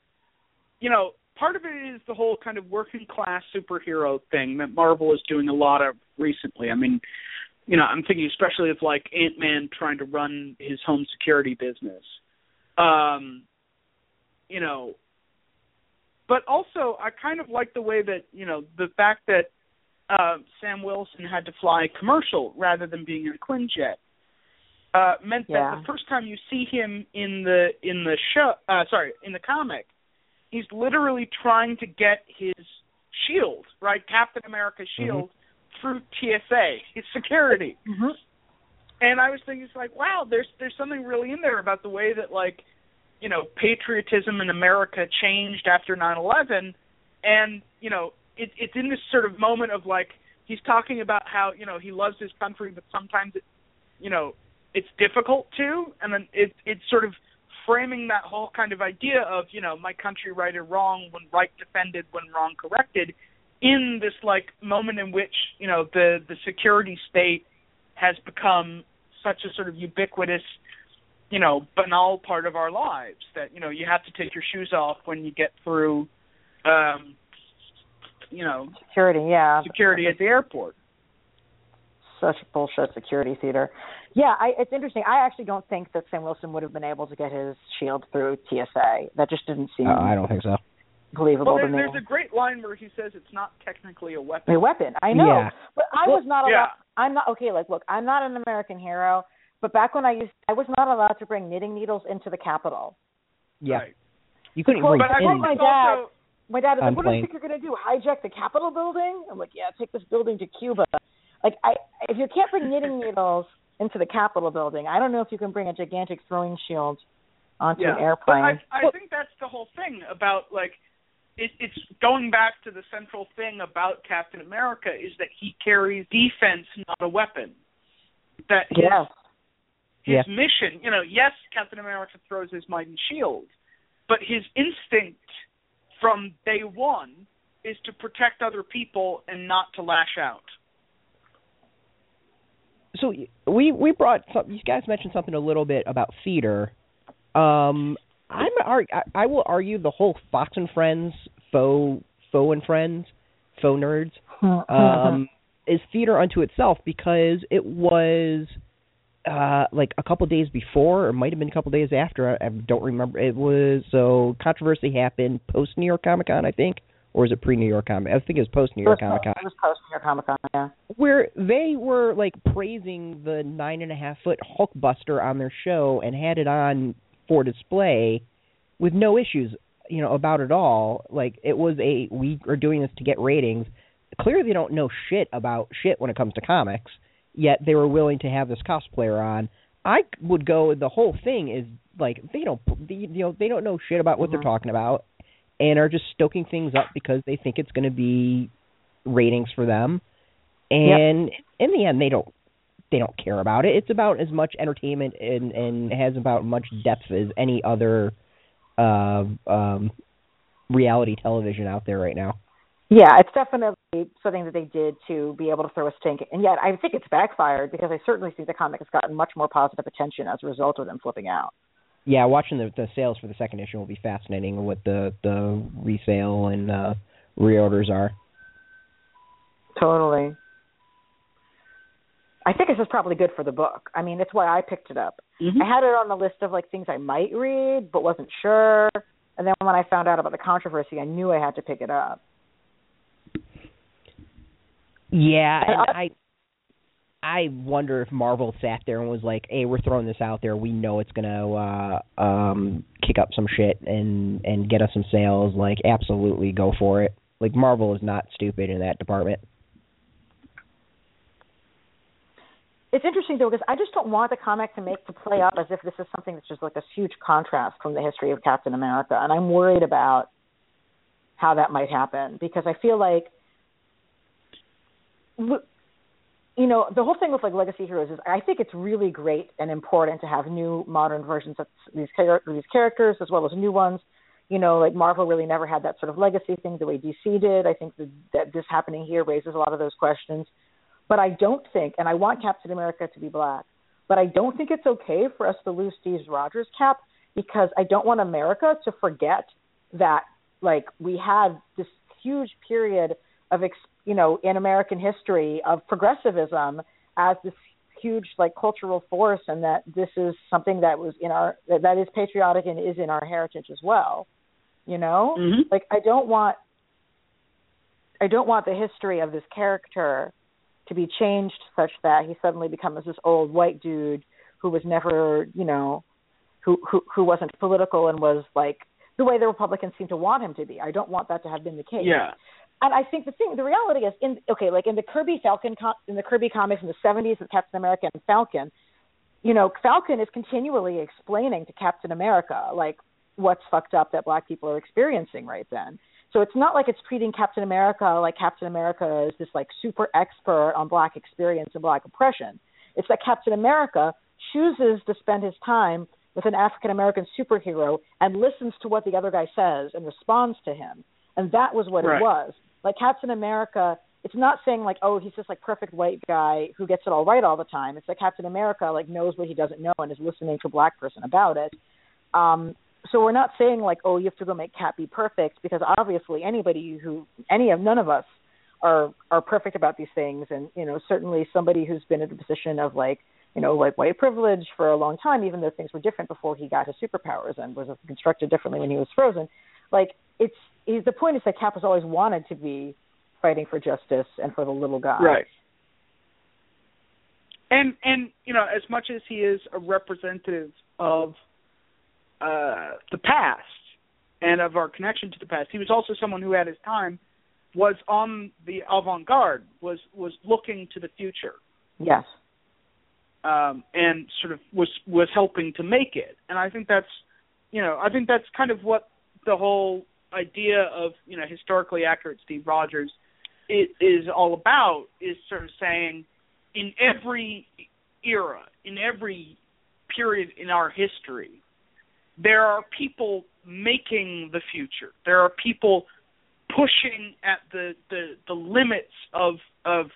C: You know, part of it is the whole kind of working class superhero thing that Marvel is doing a lot of recently. I mean, you know, I'm thinking especially of like Ant Man trying to run his home security business. Um, you know, but also I kind of like the way that you know the fact that uh, Sam Wilson had to fly commercial rather than being in a Quinjet uh, meant that
B: Yeah.
C: the first time you see him in the in the show, uh, sorry, in the comic, he's literally trying to get his shield, right, Captain America's shield, through TSA, his security.
B: Mm-hmm.
C: And I was thinking, it's like, wow, there's there's something really in there about the way that like, you know, patriotism in America changed after nine eleven, and you know, it, it's in this sort of moment of like he's talking about how you know he loves his country, but sometimes it, you know, it's difficult to, and then it it's sort of framing that whole kind of idea of you know my country right or wrong when right defended when wrong corrected in this like moment in which you know the the security state has become such a sort of ubiquitous you know banal part of our lives that you know you have to take your shoes off when you get through um you know
B: Security, yeah.
C: security at the airport
B: Such bullshit security theater. Yeah, I, it's interesting. I actually don't think that Sam Wilson would have been able to get his shield through TSA. That just didn't seem
A: Uh, I don't think so.
B: believable
C: well
B: to
C: there,
B: me.
C: there's a great line where he says it's not technically a weapon
B: a weapon. I know,
A: Yeah.
B: but I
C: Well,
B: was not.
C: yeah.
B: Allowed, I'm not okay. Like, look, I'm not an American hero, but back when I used, I was not allowed to bring knitting needles into the Capitol.
A: Yeah.
C: Right.
A: You couldn't
B: Well,
A: bring
C: But I
B: told
C: think
B: my dad-
C: also
B: My dad is
A: I'm
B: like, "What do you think you're going to do? Hijack the Capitol building?" I'm like, "Yeah, take this building to Cuba." Like, I if you can't bring knitting needles into the Capitol building, I don't know if you can bring a gigantic throwing shield onto
C: yeah.
B: an airplane.
C: But I, I think that's the whole thing about like it, it's going back to the central thing about Captain America is that he carries defense, not a weapon. That his,
B: yes.
C: his
A: Yeah.
C: mission, you know, yes, Captain America throws his mighty shield, but his instinct from day one is to protect other people and not to lash out.
A: so we we brought some, you guys mentioned something a little bit about theater. Um, I'm ar- I, I will argue the whole Fox and Friends faux faux and Friends faux nerds um, is theater unto itself because it was uh like a couple days before or might have been a couple days after I, I don't remember it was so controversy happened post New York Comic Con I think or is it pre New York Comic I think it was post New York Comic Con
B: It was post New York Comic Con. Yeah.
A: where they were like praising the nine and a half foot Hulkbuster on their show and had it on for display with no issues, you know, about it all. Like it was a we are doing this to get ratings. Clearly, they don't know shit about shit when it comes to comics. Yet they were willing to have this cosplayer on. I would go. The whole thing is like they don't, you know, they don't know shit about what
B: Mhm.
A: they're talking about, and are just stoking things up because they think it's going to be ratings for them. And in the end, they don't they don't care about it. It's about as much entertainment and and has about much depth as any other uh, um, reality television out there right now.
B: Yeah, it's definitely something that they did to be able to throw a stink. And yet, I think it's backfired because I certainly think the comic has gotten much more positive attention as a result of them flipping out.
A: Yeah, watching the the sales for the second issue will be fascinating. What the the resale and uh, reorders are.
B: Totally. I think this is probably good for the book. I mean, it's why I picked it up.
C: Mm-hmm.
B: I had it on the list of like things I might read, but wasn't sure. And then when I found out about the controversy, I knew I had to pick it up.
A: Yeah,
B: And
A: I I wonder if Marvel sat there and was like, "Hey, we're throwing this out there. We know it's gonna uh um kick up some shit and and get us some sales. Like, absolutely go for it." Like Marvel is not stupid in that department.
B: It's interesting though because I just don't want the comic to make to play out as if this is something that's just like a huge contrast from the history of Captain America, and I'm worried about how that might happen because I feel like, you know, the whole thing with like legacy heroes is I think it's really great and important to have new modern versions of these char- these characters as well as new ones. You know, like Marvel really never had that sort of legacy thing the way DC did. I think that, that this happening here raises a lot of those questions. But I don't think, and I want Captain America to be black, but I don't think it's okay for us to lose Steve Rogers' cap because I don't want America to forget that, like, we had this huge period of, ex- you know, in American history of progressivism as this huge, like, cultural force, and that this is something that was in our, that, that is patriotic and is in our heritage as well. You know,
C: Mm-hmm.
B: like, I don't want, I don't want the history of this character to be changed such that he suddenly becomes this old white dude who was never, you know, who who who wasn't political and was like the way the Republicans seem to want him to be. I don't want that to have been the case.
C: Yeah.
B: And I think the thing, the reality is, in okay, like in the Kirby Falcon, in the Kirby comics in the '70s with Captain America and Falcon, you know, Falcon is continually explaining to Captain America like what's fucked up that black people are experiencing right then. So it's not like it's treating Captain America like Captain America is this like super expert on black experience and black oppression. It's that Captain America chooses to spend his time with an African American superhero and listens to what the other guy says and responds to him. And that was what
C: Right.
B: it was. Like Captain America, it's not saying like, oh, he's this like perfect white guy who gets it all right all the time. It's that Captain America like knows what he doesn't know and is listening to a black person about it. Um so we're not saying like, oh, you have to go make Cap be perfect because obviously anybody who any of none of us are are perfect about these things and you know certainly somebody who's been in a position of like you know like white privilege for a long time even though things were different before he got his superpowers and was constructed differently when he was frozen like it's he's, the point is that Cap has always wanted to be fighting for justice and for the little guy
C: Right. and and you know as much as he is a representative of uh the past and of our connection to the past he was also someone who at his time was on the avant-garde was was looking to the future
B: Yes.
C: um and sort of was was helping to make it and i think that's you know i think that's kind of what the whole idea of you know historically accurate steve rogers is, is all about is sort of saying in every era in every period in our history there are people making the future. There are people pushing at the the the limits of of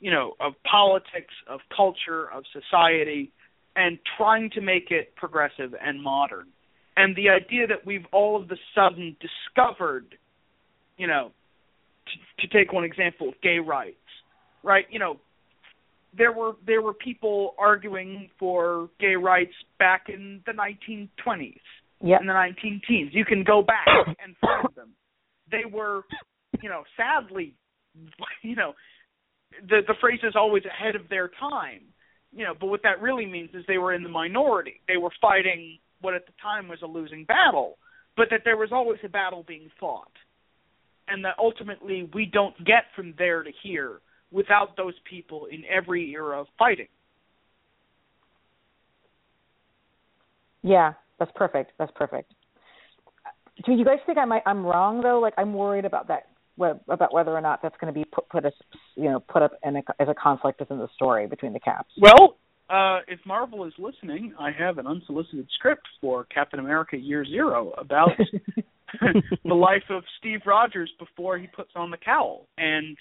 C: you know of politics of culture of society and trying to make it progressive and modern and the idea that we've all of a sudden discovered you know to, to take one example gay rights right you know there were there were people arguing for gay rights back in the 1920s
B: Yeah.
C: in the 19 teens. You can go back and find them. They were, you know, sadly, you know, the the phrase is always ahead of their time. You know, but what that really means is they were in the minority. They were fighting what at the time was a losing battle, but that there was always a battle being fought. And that ultimately we don't get from there to here without those people in every era of fighting.
B: Yeah, that's perfect. That's perfect. Do you guys think I might I'm wrong though? Like I'm worried about that about whether or not that's going to be put put as you know put up in a, as a conflict within the story between the caps.
C: Well, uh, if Marvel is listening, I have an unsolicited script for Captain America Year Zero about the life of Steve Rogers before he puts on the cowl and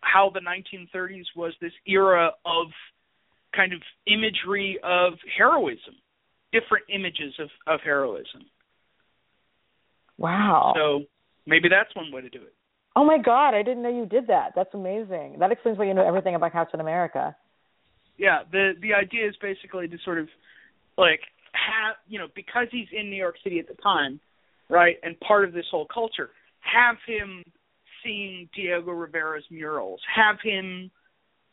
C: how the 1930s was this era of kind of imagery of heroism, different images of, of heroism.
B: wow.
C: So maybe that's one way to do it.
B: oh my god, I didn't know you did that. That's amazing. That explains why you know everything about Captain America.
C: Yeah the the idea is basically to sort of like have you know because he's in New York City at the time, right, and part of this whole culture, have him seeing Diego Rivera's murals, have him,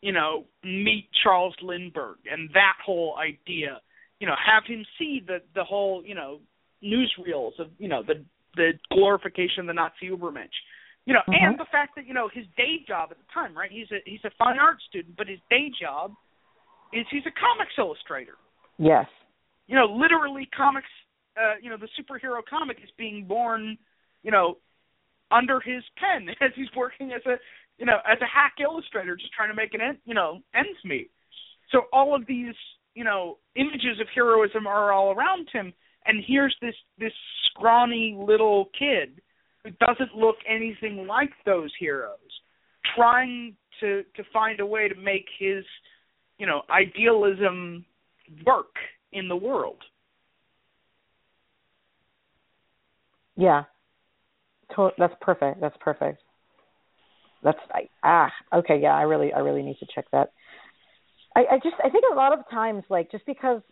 C: you know, meet Charles Lindbergh and that whole idea, you know, have him see the the whole you know newsreels of you know the the glorification of the Nazi Übermensch. You know,
B: Mhm.
C: and the fact that you know his day job at the time, right? He's a he's a fine art student, but his day job is he's a comics illustrator.
B: Yes.
C: You know, literally comics. Uh, you know, the superhero comic is being born. You know, under his pen as he's working as a you know as a hack illustrator, just trying to make an end, you know ends meet. So all of these you know images of heroism are all around him, and here's this this scrawny little kid who doesn't look anything like those heroes, trying to to find a way to make his you know idealism work in the world.
B: Yeah. That's perfect. That's perfect. That's I, ah okay. Yeah, I really I really need to check that. I, I just I think a lot of times like just because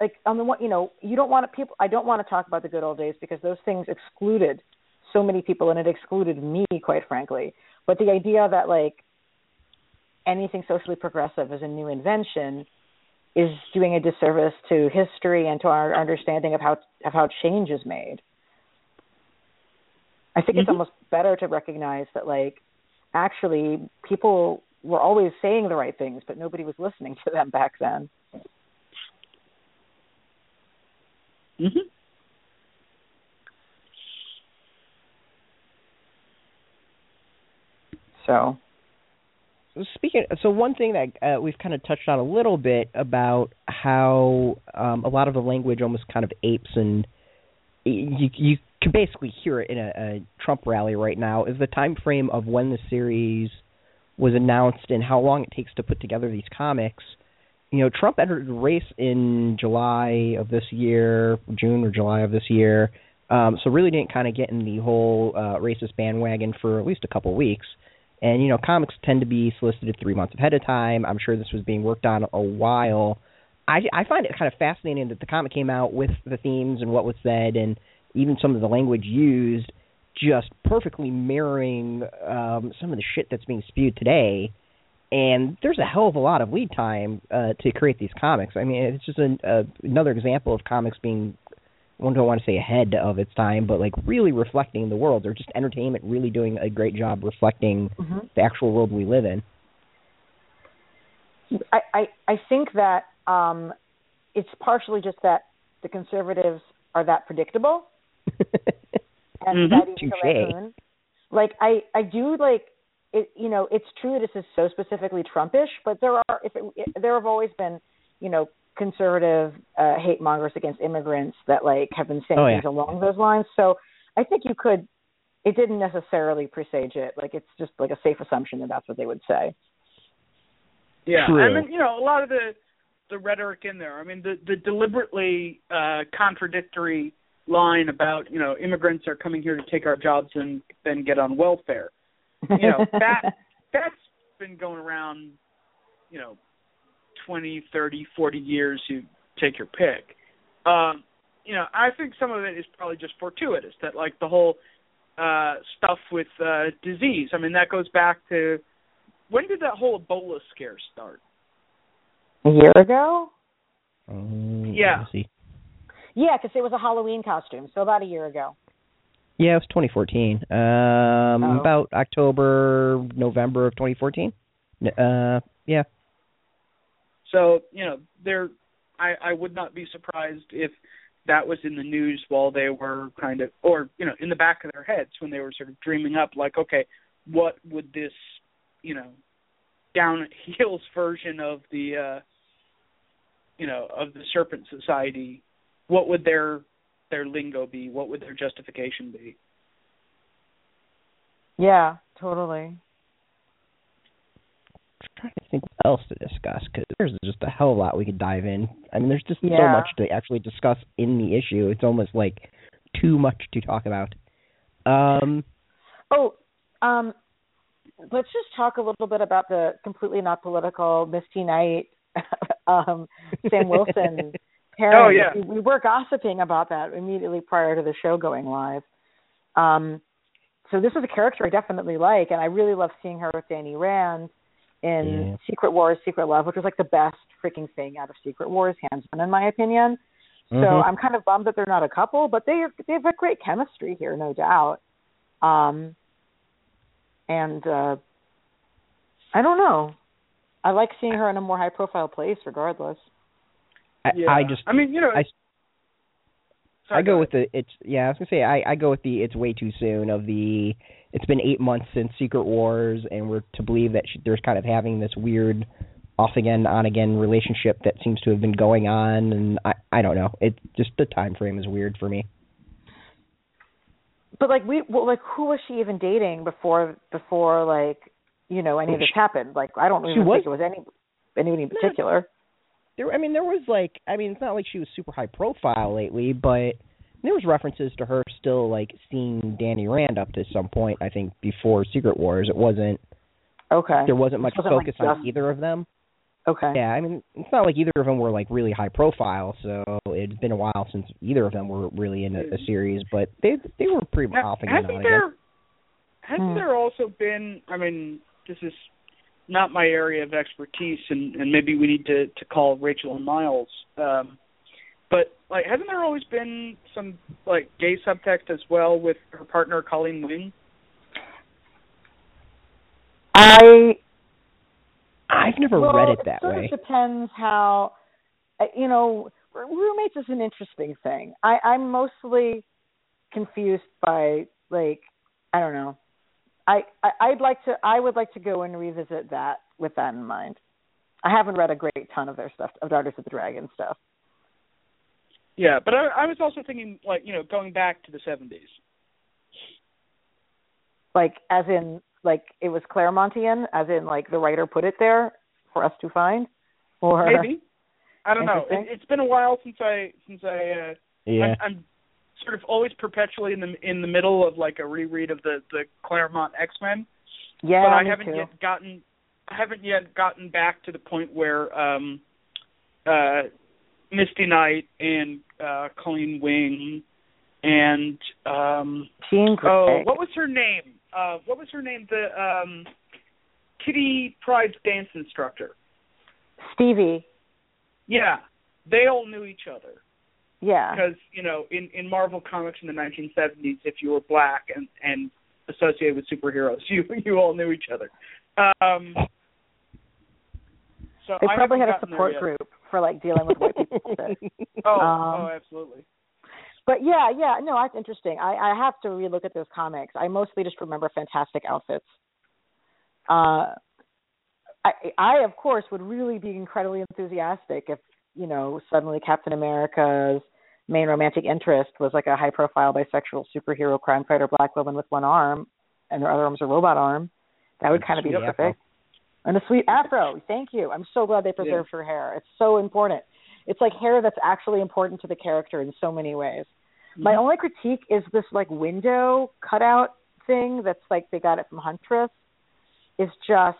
B: like on the one you know you don't want to people I don't want to talk about the good old days because those things excluded so many people and it excluded me quite frankly. But the idea that like anything socially progressive as a new invention is doing a disservice to history and to our understanding of how of how change is made. I think it's
C: Mhm.
B: almost better to recognize that like actually people were always saying the right things, but nobody was listening to them back then.
C: Mm-hmm.
B: So
A: Speaking, so one thing that uh, we've kind of touched on a little bit about how um, a lot of the language almost kind of apes, and you you can basically hear it in a, a Trump rally right now. Is the time frame of when the series was announced and how long it takes to put together these comics. You know, Trump entered the race in July of this year, June or July of this year. Um, so really didn't kind of get in the whole uh, racist bandwagon for at least a couple weeks. And you know, comics tend to be solicited three months ahead of time. I'm sure this was being worked on a while. I I find it kind of fascinating that the comic came out with the themes and what was said, and even some of the language used, just perfectly mirroring um, some of the shit that's being spewed today. and there's a hell of a lot of lead time uh, to create these comics. I mean, it's just an, uh, another example of comics being I don't want to say ahead of its time, but like really reflecting the world, or just entertainment really doing a great job reflecting
B: mm-hmm.
A: the actual world we live in.
B: I I, I think that um, it's partially just that the conservatives are that predictable, and
A: mm-hmm.
B: Like I I do like it. You know, it's true this is so specifically Trumpish, but there are if it, it, there have always been you know conservative uh, hate mongers against immigrants that like have been saying
A: oh, yeah.
B: things along those lines. So I think you could. It didn't necessarily presage it. Like it's just like a safe assumption that that's what they would say.
C: Yeah,
A: True.
C: I mean, you know, a lot of the the rhetoric in there. I mean, the the deliberately uh contradictory line about you know immigrants are coming here to take our jobs and then get on welfare. You know that that's been going around. You know, twenty, thirty, forty years. You take your pick. Um, you know, I think some of it is probably just fortuitous. That like the whole uh stuff with uh disease. I mean, that goes back to when did that whole Ebola scare start?
B: A year ago.
A: Um,
C: Yeah.
A: see.
B: Yeah, because it was a Halloween costume, so about a year ago.
A: Yeah, it was 2014. Um,
B: Oh.
A: about October, November of 2014. Uh, yeah.
C: So you know, there, I I would not be surprised if that was in the news while they were kind of, or you know, in the back of their heads when they were sort of dreaming up, like, okay, what would this, you know, down heels version of the, uh, you know, of the Serpent Society, what would their their lingo be? What would their justification be?
B: Yeah, totally.
A: I'm trying to think what else to discuss because there's just a hell of a lot we could dive in. I mean, there's just so much to actually discuss in the issue. It's almost like too much to talk about. Um,
B: Oh, um, let's just talk a little bit about the completely not political Misty Knight, um, Sam Wilson pairing.
C: Oh, yeah.
B: we, we were gossiping about that immediately prior to the show going live. Um, so this is a character I definitely like, and I really love seeing her with Danny Rand in
A: Yeah.
B: Secret Wars, Secret Love, which was like the best freaking thing out of Secret Wars, hands down, in my opinion. So
A: mhm.
B: I'm kind of bummed that they're not a couple, but they they have a great chemistry here, no doubt. Um, and uh, I don't know. I like seeing her in a more high profile place, regardless.
A: I,
C: Yeah.
A: I just
C: I mean, you know,
A: I-
C: Sorry,
A: I go
C: ahead.
A: with the it's yeah I was gonna say I I go with the it's way too soon of the it's been eight months since Secret Wars and we're to believe that she, there's kind of having this weird off again on again relationship that seems to have been going on and I I don't know it just the time frame is weird for me.
B: But like we, well, like who was she even dating before before like you know any of this happened? Like I don't even
A: was-
B: think it was any anyone in particular.
A: There I mean there was like I mean it's not like she was super high profile lately but there was references to her still like seeing Danny Rand up to some point I think before Secret Wars it wasn't
B: Okay.
A: there wasn't much
B: Wasn't, like,
A: focus on either of them.
B: Okay.
A: Yeah, I mean, it's not like either of them were like really high profile, so it's been a while since either of them were really in a, a series, but they they were pretty
C: Ha-
A: off again.
C: hasn't
A: on
C: there
A: again.
C: hasn't
B: Hmm.
C: there also been I mean, this is not my area of expertise and, and maybe we need to, to call Rachel and Miles. Um but like hasn't there always been some like gay subtext as well with her partner Colleen Wing?
B: I
A: I've never
B: well,
A: read it that
B: sort
A: way.
B: Of depends how, uh, you know, roommates is an interesting thing. I, I'm mostly confused by like I don't know. I, I I'd like to I would like to go and revisit that with that in mind. I haven't read a great ton of their stuff of Daughters of the Dragon stuff.
C: Yeah, but I, I was also thinking like, you know, going back to the seventies.
B: Like as in like it was Claremontian, as in like the writer put it there for us to find, or
C: Maybe. I don't know. It, it's been a while since I since I uh
A: Yeah,
C: I'm, I'm sort of always perpetually in the in the middle of like a reread of the the Claremont X Men,
B: yeah,
C: but I haven't
B: too.
C: yet gotten I haven't yet gotten back to the point where um uh Misty Knight and uh Colleen Wing and um
B: Jean Grey.
C: oh what was her name? Uh what was her name? The um Kitty Pryde's dance instructor.
B: Stevie.
C: Yeah, they all knew each other
B: Yeah.
C: because you know in in Marvel comics in the 1970s, if you were black and and associated with superheroes, you you all knew each other. Um, so
B: They
C: I
B: probably had a support group for like dealing with white people. shit.
C: Oh,
B: Um,
C: oh, absolutely.
B: But yeah, yeah, no, that's interesting. I, I have to relook at those comics. I mostly just remember fantastic outfits. Uh, I, I of course would really be incredibly enthusiastic if you know suddenly Captain America's main romantic interest was like a high-profile bisexual superhero crime fighter black woman with one arm, and her other arm's a robot arm. That would kind of be perfect.
A: afro.
B: And a sweet afro. Thank you. I'm so glad they preserved her hair. It's so important. It's like hair that's actually important to the character in so many ways. My mm-hmm. only critique is this like window cutout thing that's like they got it from Huntress is just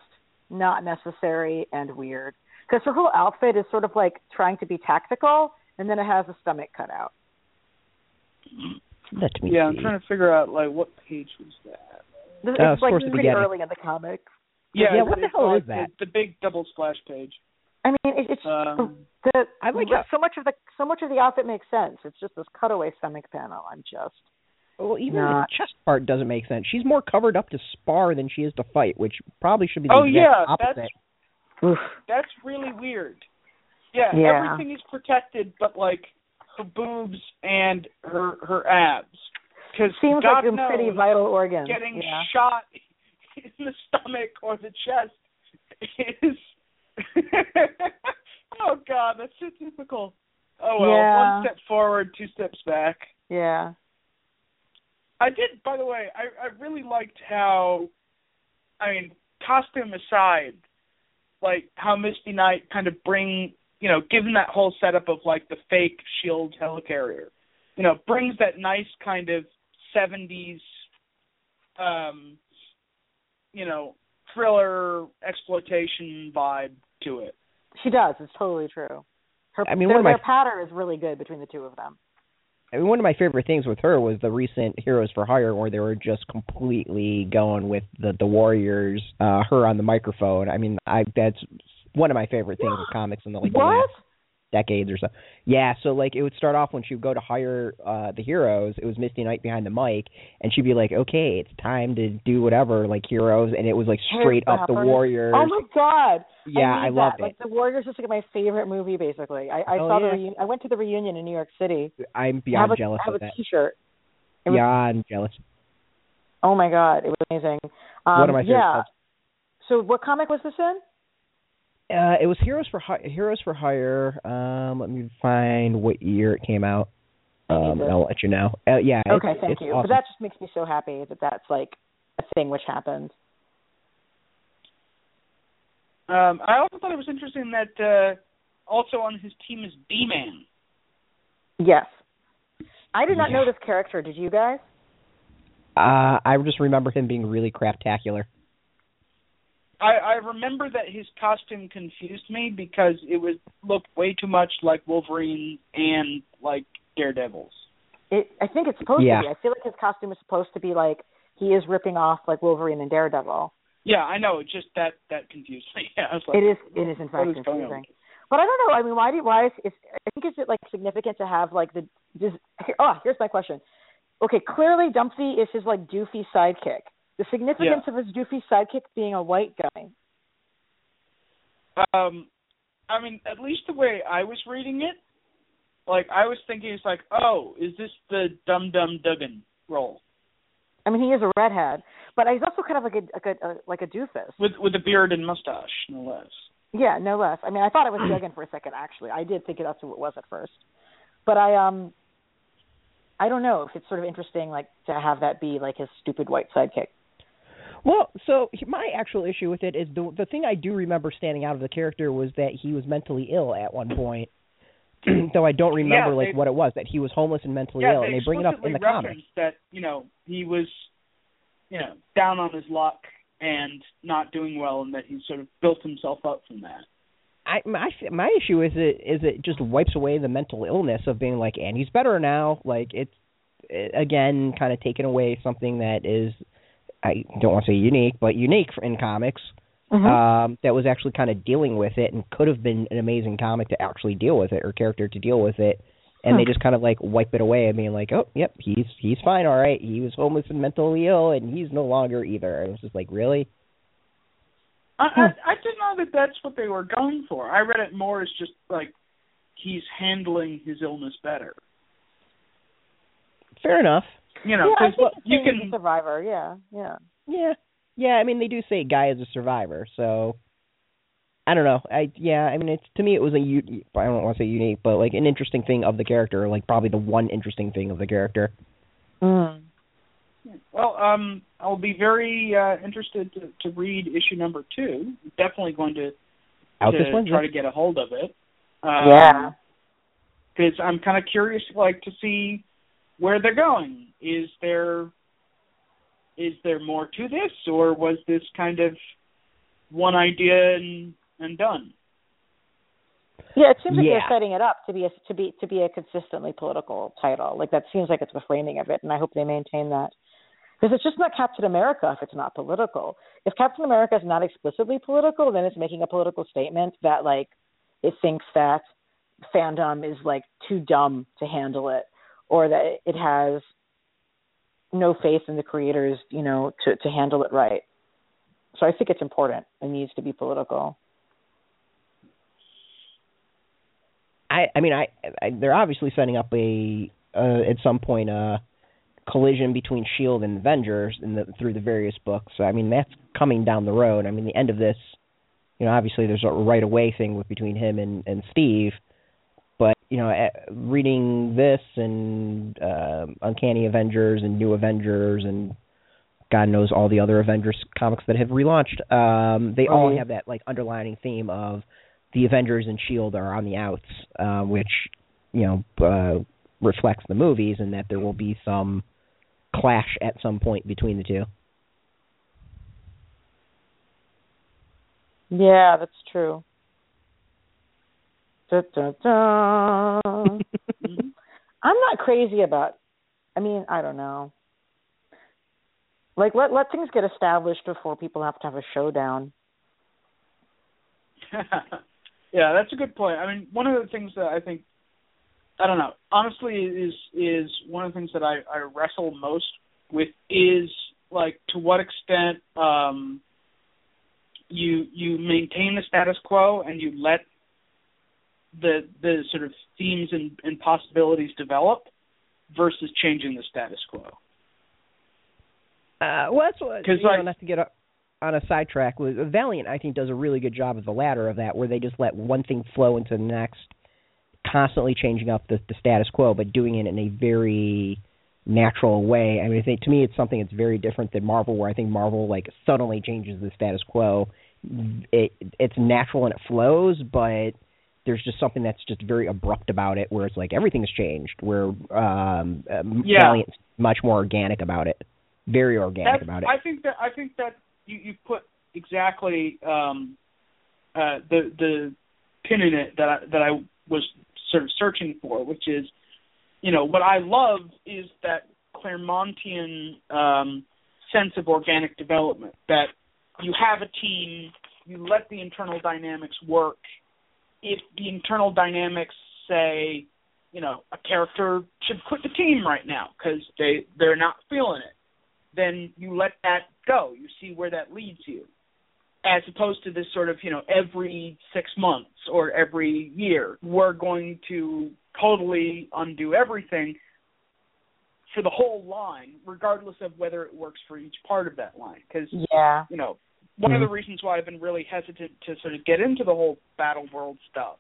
B: not necessary and weird. Because her whole outfit is sort of like trying to be tactical, and then it has a stomach cutout.
A: Let me
C: Yeah, I'm trying to figure out like what page was that.
B: This,
A: Uh,
B: it's like pretty
A: beginning.
B: early in the comic.
C: Yeah,
A: Yeah,
C: it's-
A: what the hell
C: like
A: is that?
C: The, the big double splash page.
B: I mean, it, it's
C: Um,
B: the
A: I like
B: but so much of the so much of the outfit makes sense. It's just this cutaway stomach panel. I'm just
A: Well, even
B: Not-
A: the chest part doesn't make sense. She's more covered up to spar than she is to fight, which probably should be the
C: Oh,
A: exact
C: yeah,
A: opposite.
C: that's-
B: oof.
C: That's really weird. Yeah,
B: Yeah.
C: everything is protected, but like her boobs and her her abs. Because
B: seems
C: God
B: like a
C: knows,
B: pretty vital organ.
C: getting
B: yeah.
C: shot in the stomach or the chest is. oh God, that's so typical. Oh well,
B: Yeah.
C: one step forward, two steps back.
B: Yeah.
C: I did, by the way. I I really liked how, I mean, costume aside, like how Misty Knight kind of bring, you know, given that whole setup of like the fake Shield helicarrier, you know, brings that nice kind of '70s, um, you know, thriller exploitation vibe to it.
B: She does. It's totally true. Her
A: I mean,
B: their,
A: one of my-
B: their patter is really good between the two of them.
A: I mean, one of my favorite things with her was the recent Heroes for Hire, where they were just completely going with the the Warriors, uh, her on the microphone. I mean, I that's one of my favorite things with comics in the like
B: What?
A: decades or so. Yeah, so like it would start off when she would go to hire uh the heroes, it was Misty Knight behind the mic and she'd be like, Okay, it's time to do whatever, like heroes and it was like straight up the Warriors.
B: Oh my god!
A: yeah,
B: I,
A: I, loved it.
B: Like the Warriors is like my favorite movie. Basically, I, I
A: Oh,
B: saw
A: yeah.
B: the reunion. I went to the reunion in New York City.
A: I'm
B: I
A: beyond
B: a,
A: jealous
B: I have
A: of
B: a
A: that.
B: T-shirt. It was-
A: Beyond jealous.
B: Oh my god, it was amazing. Um,
A: One of my favorite
B: yeah. So what comic was this in?
A: Uh, it was Heroes for Hi- Heroes for Hire. Um, let me find what year it came out. Um, and I'll let you know. Uh, yeah. it's-
B: Okay, thank
A: it's
B: you.
A: Awesome.
B: But that just makes me so happy that that's like a thing which happened.
C: Um, I also thought it was interesting that uh, also on his team is D-Man.
B: Yes. I did not
A: Yeah.
B: know this character. Did you guys?
A: Uh, I just remember him being really craptacular.
C: I, I remember that his costume confused me because it was looked way too much like Wolverine and like Daredevil's.
B: It, I think it's supposed
A: Yeah.
B: to be. I feel like his costume is supposed to be like he is ripping off like Wolverine and Daredevil.
C: Yeah, I know. It's just that that confused me. Yeah, I was like,
B: It is. It is in fact
C: is
B: confusing. But I don't know. I mean, why do why is, is I think is it like significant to have like the just here, oh here's my question. Okay, clearly Dunphy is his like doofy sidekick. The significance of his goofy sidekick being a white guy.
C: Um, I mean, at least the way I was reading it, like I was thinking, it's like, oh, is this the Dum Dum Dugan role
B: I mean, he is a redhead, but he's also kind of like a like a, a like a doofus.
C: with with a beard and mustache, no less?
B: Yeah, no less. I mean, I thought it was Duggan for a second. Actually, I did think that's who it was at first, but I um, I don't know if it's sort of interesting, like to have that be like his stupid white sidekick.
A: Well, so my actual issue with it is the the thing I do remember standing out of the character was that he was mentally ill at one point. Though I don't remember
C: Yeah,
A: like
C: they-
A: what it was that he was homeless and mentally
C: yeah,
A: ill,
C: they
A: and they bring it up in the comics.
C: that you know he was, you know, down on his luck and not doing well, and that he sort of built himself up from that.
A: I my my issue is it is it just wipes away the mental illness of being like, and he's better now. Like it's it, again kind of taking away something that is I don't want to say unique, but unique in comics.
B: Mhm.
A: um, that was actually kind of dealing with it and could have been an amazing comic to actually deal with it or character to deal with it. And they
B: Hmm.
A: just kind of like wipe it away and being like, oh, yep, he's he's fine, all right. He was homeless and mentally ill, and he's no longer either. And it was just like, really?
C: I, I I didn't know that that's what they were going for. I read it more as just like he's handling his illness better.
A: Fair enough.
C: You know,
B: yeah, I
C: because
B: think it's
C: you
B: saying he's
C: can
B: a survivor. Yeah, yeah.
A: Yeah, yeah. I mean, they do say guy is a survivor, so I don't know. I yeah. I mean, it's to me it was a u- I don't want to say unique, but like an interesting thing of the character, like probably the one interesting thing of the character.
B: Mm.
C: Well, um, I'll be very uh, interested to, to read issue number two. Definitely going to,
A: Out
C: to
A: this one,
C: try to get a hold of it. Um,
B: Yeah.
C: Because I'm kind of curious, like, to see where they're going. Is there is there more to this, or was this kind of one idea and and done?
B: Yeah, it seems like
A: Yeah.
B: they're setting it up to be a to be to be a consistently political title. Like that seems like it's the framing of it, and I hope they maintain that. Because it's just not Captain America if it's not political. If Captain America is not explicitly political, then it's making a political statement that like it thinks that fandom is like too dumb to handle it, or that it has no faith in the creators, you know, to to handle it right. So I think it's important. It needs to be political.
A: I I mean, I, I they're obviously setting up a uh, at some point a collision between Shield and Avengers in the through the various books. So, I mean, that's coming down the road. I mean, the end of this, you know, obviously there's a right away thing with between him and and Steve, you know, eh, reading this and uh, Uncanny Avengers and New Avengers and God knows all the other Avengers comics that have relaunched, um, they all have that like underlining theme of the Avengers and Shield are on the outs, uh, which you know uh, reflects the movies, and that there will be some clash at some point between the two.
B: Yeah, that's true. Da, da, da. I'm not crazy about. I mean, I don't know. Like let let things get established before people have to have a showdown.
C: yeah, that's a good point. I mean, one of the things that I think I don't know, honestly is is one of the things that I, I wrestle most with is like to what extent um you you maintain the status quo and you let the the sort of themes and, and possibilities develop versus changing the status quo.
A: Uh, well, that's what
C: 'Cause,
A: you know,
C: like-
A: not to get on a sidetrack. With Valiant, I think does a really good job of the latter of that, where they just let one thing flow into the next, constantly changing up the, the status quo, but doing it in a very natural way. I mean, I think to me, it's something that's very different than Marvel, where I think Marvel like suddenly changes the status quo. It it's natural and it flows, but there's just something that's just very abrupt about it, where it's like everything's changed. Where um, um
C: Yeah.
A: Valiant's much more organic about it, very organic
C: That's,
A: about it.
C: I think that I think that you, you put exactly um, uh, the the pin in it that I, that I was sort of searching for, which is, you know, what I love is that Claremontian um, sense of organic development. That you have a team, you let the internal dynamics work. If the internal dynamics say, you know, a character should quit the team right now because they they're not feeling it then you let that go. You see where that leads you. As opposed to this sort of, you know, every six months or every year, we're going to totally undo everything for the whole line, regardless of whether it works for each part of that line. Because,
B: Yeah.
C: you know, one of the mm-hmm. reasons why I've been really hesitant to sort of get into the whole Battleworld stuff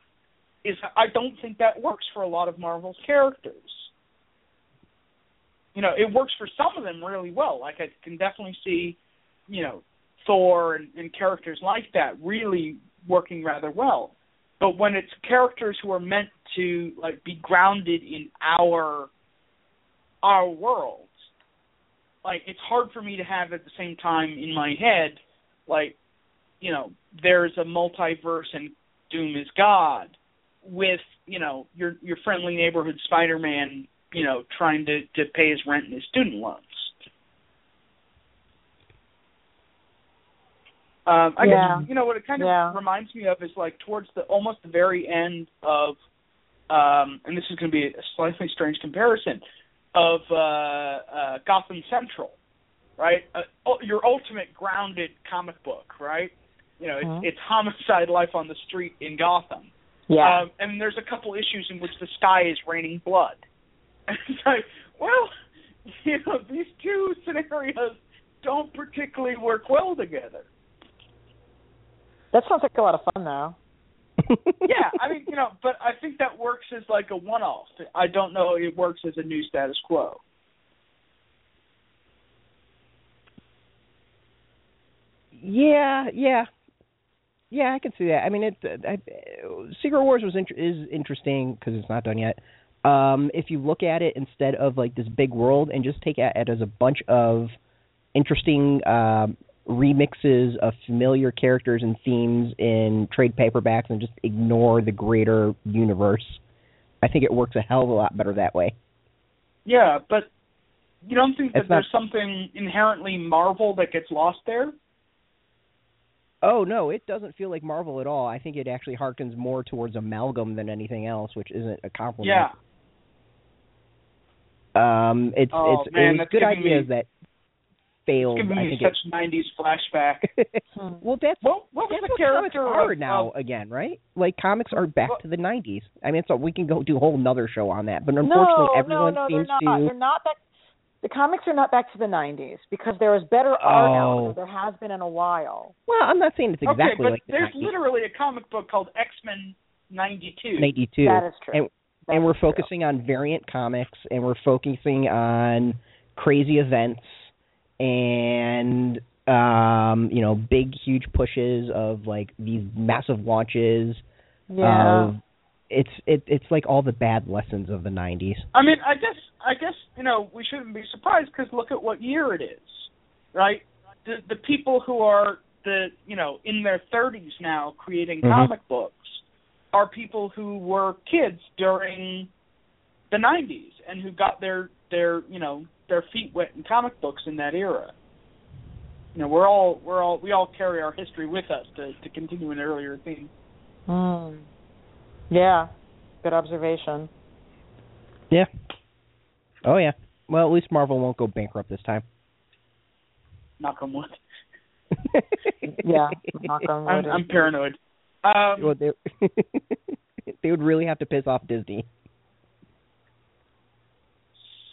C: is I don't think that works for a lot of Marvel's characters you know, it works for some of them really well. Like I can definitely see, you know, Thor and, and characters like that really working rather well. But when it's characters who are meant to like be grounded in our our world, like it's hard for me to have at the same time in my head, like, you know, there's a multiverse and Doom is God with, you know, your your friendly neighborhood Spider Man you know, trying to to pay his rent and his student loans. Um, I
B: Yeah.
C: guess you know what it kind of
B: Yeah.
C: reminds me of is like towards the almost the very end of, um, and this is going to be a slightly strange comparison of uh, uh, Gotham Central, right? Uh, oh, your ultimate grounded comic book, right? You know, it's,
B: Mhm.
C: it's homicide life on the street in Gotham.
B: Yeah.
C: Um, and there's a couple issues in which the sky is raining blood. And it's like, well, you know, these two scenarios don't particularly work well together.
B: that sounds like a lot of fun, though.
C: yeah, I mean, you know, but I think that works as like a one-off. I don't know it works as a new status quo.
A: Yeah, yeah, yeah. I can see that. I mean, it. I, Secret Wars was int- is interesting because it's not done yet. Um, if you look at it instead of like this big world and just take it as a bunch of interesting um, remixes of familiar characters and themes in trade paperbacks and just ignore the greater universe, I think it works a hell of a lot better that way.
C: Yeah, but you don't think that
A: not-
C: there's something inherently Marvel that gets lost there?
A: Oh no, it doesn't feel like Marvel at all. I think it actually harkens more towards amalgam than anything else, which isn't a compliment.
C: Yeah.
A: Um, it's
C: Oh,
A: it's
C: man,
A: it
C: that's
A: good
C: giving
A: ideas
C: me-
A: that failed.
C: It's giving
A: I
C: me
A: think
C: such '90s flashback.
B: Hmm.
A: well, that's
C: well, what was
A: that's
C: the
A: what comics
C: character
A: are
C: of,
A: now
C: of-
A: again, right? Like comics are back
C: Well-
A: to the '90s. I mean, so we can go do a whole another show on that, but unfortunately,
B: no,
A: everyone
B: no, no,
A: seems
B: they're not.
A: to.
B: They're not back. The comics are not back to the '90s because there is better art out
A: Oh.
B: there. There has been in a while.
A: Well, I'm not saying it's exactly
C: okay, but
A: like the
C: there's
A: 90s.
C: literally a comic book called X Men '92.
A: 92.
B: That is true.
A: And
B: That
A: and we're
B: true.
A: focusing on variant comics and we're focusing on crazy events and um you know big huge pushes of like these massive launches
B: Yeah.
A: of it's it it's like all the bad lessons of the 90s
C: I mean, I guess I guess you know we shouldn't be surprised because look at what year it is, right? The the people who are the you know in their 30s now creating
A: Mhm.
C: comic books are people who were kids during the 90s and who got their their you know their feet wet in comic books in that era. You know, we're all we're all we all carry our history with us to to continue an earlier theme.
B: Hmm. Yeah. Good observation.
A: yeah oh yeah well at least marvel won't go bankrupt this time
C: Knock on wood.
B: Yeah. Knock on
C: I'm,
B: wood.
C: I'm paranoid. Um,
A: well, they, they would really have to piss off disney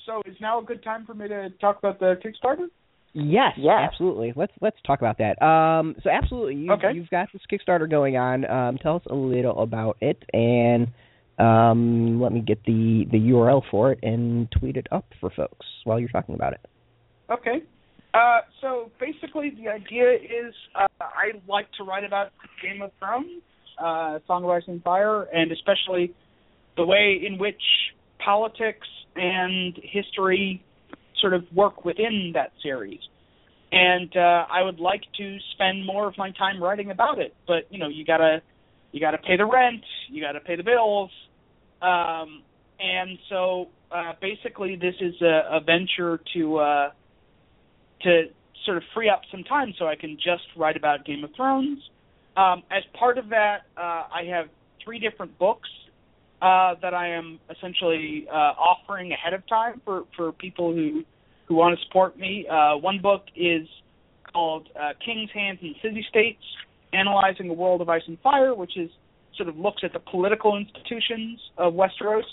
C: So is now a good time for me to talk about the Kickstarter?
A: Yes,
B: Yes.
A: absolutely. Let's let's talk about that. Um, so absolutely, you,
C: Okay.
A: you've got this Kickstarter going on. Um, tell us a little about it, and um, let me get the the URL for it and tweet it up for folks while you're talking about it.
C: Okay. Uh, so basically, the idea is uh, I like to write about Game of Thrones, uh, Song of Ice and Fire, and especially the way in which politics and history sort of work within that series. And uh, I would like to spend more of my time writing about it, but you know, you gotta you gotta pay the rent, you gotta pay the bills, um, and so uh, basically, this is a, a venture to uh, to sort of free up some time so I can just write about Game of Thrones. Um, as part of that, uh, I have three different books uh, that I am essentially uh, offering ahead of time for, for people who who want to support me. Uh, one book is called uh, King's Hands and City States: Analyzing a World of Ice and Fire, which is sort of looks at the political institutions of Westeros.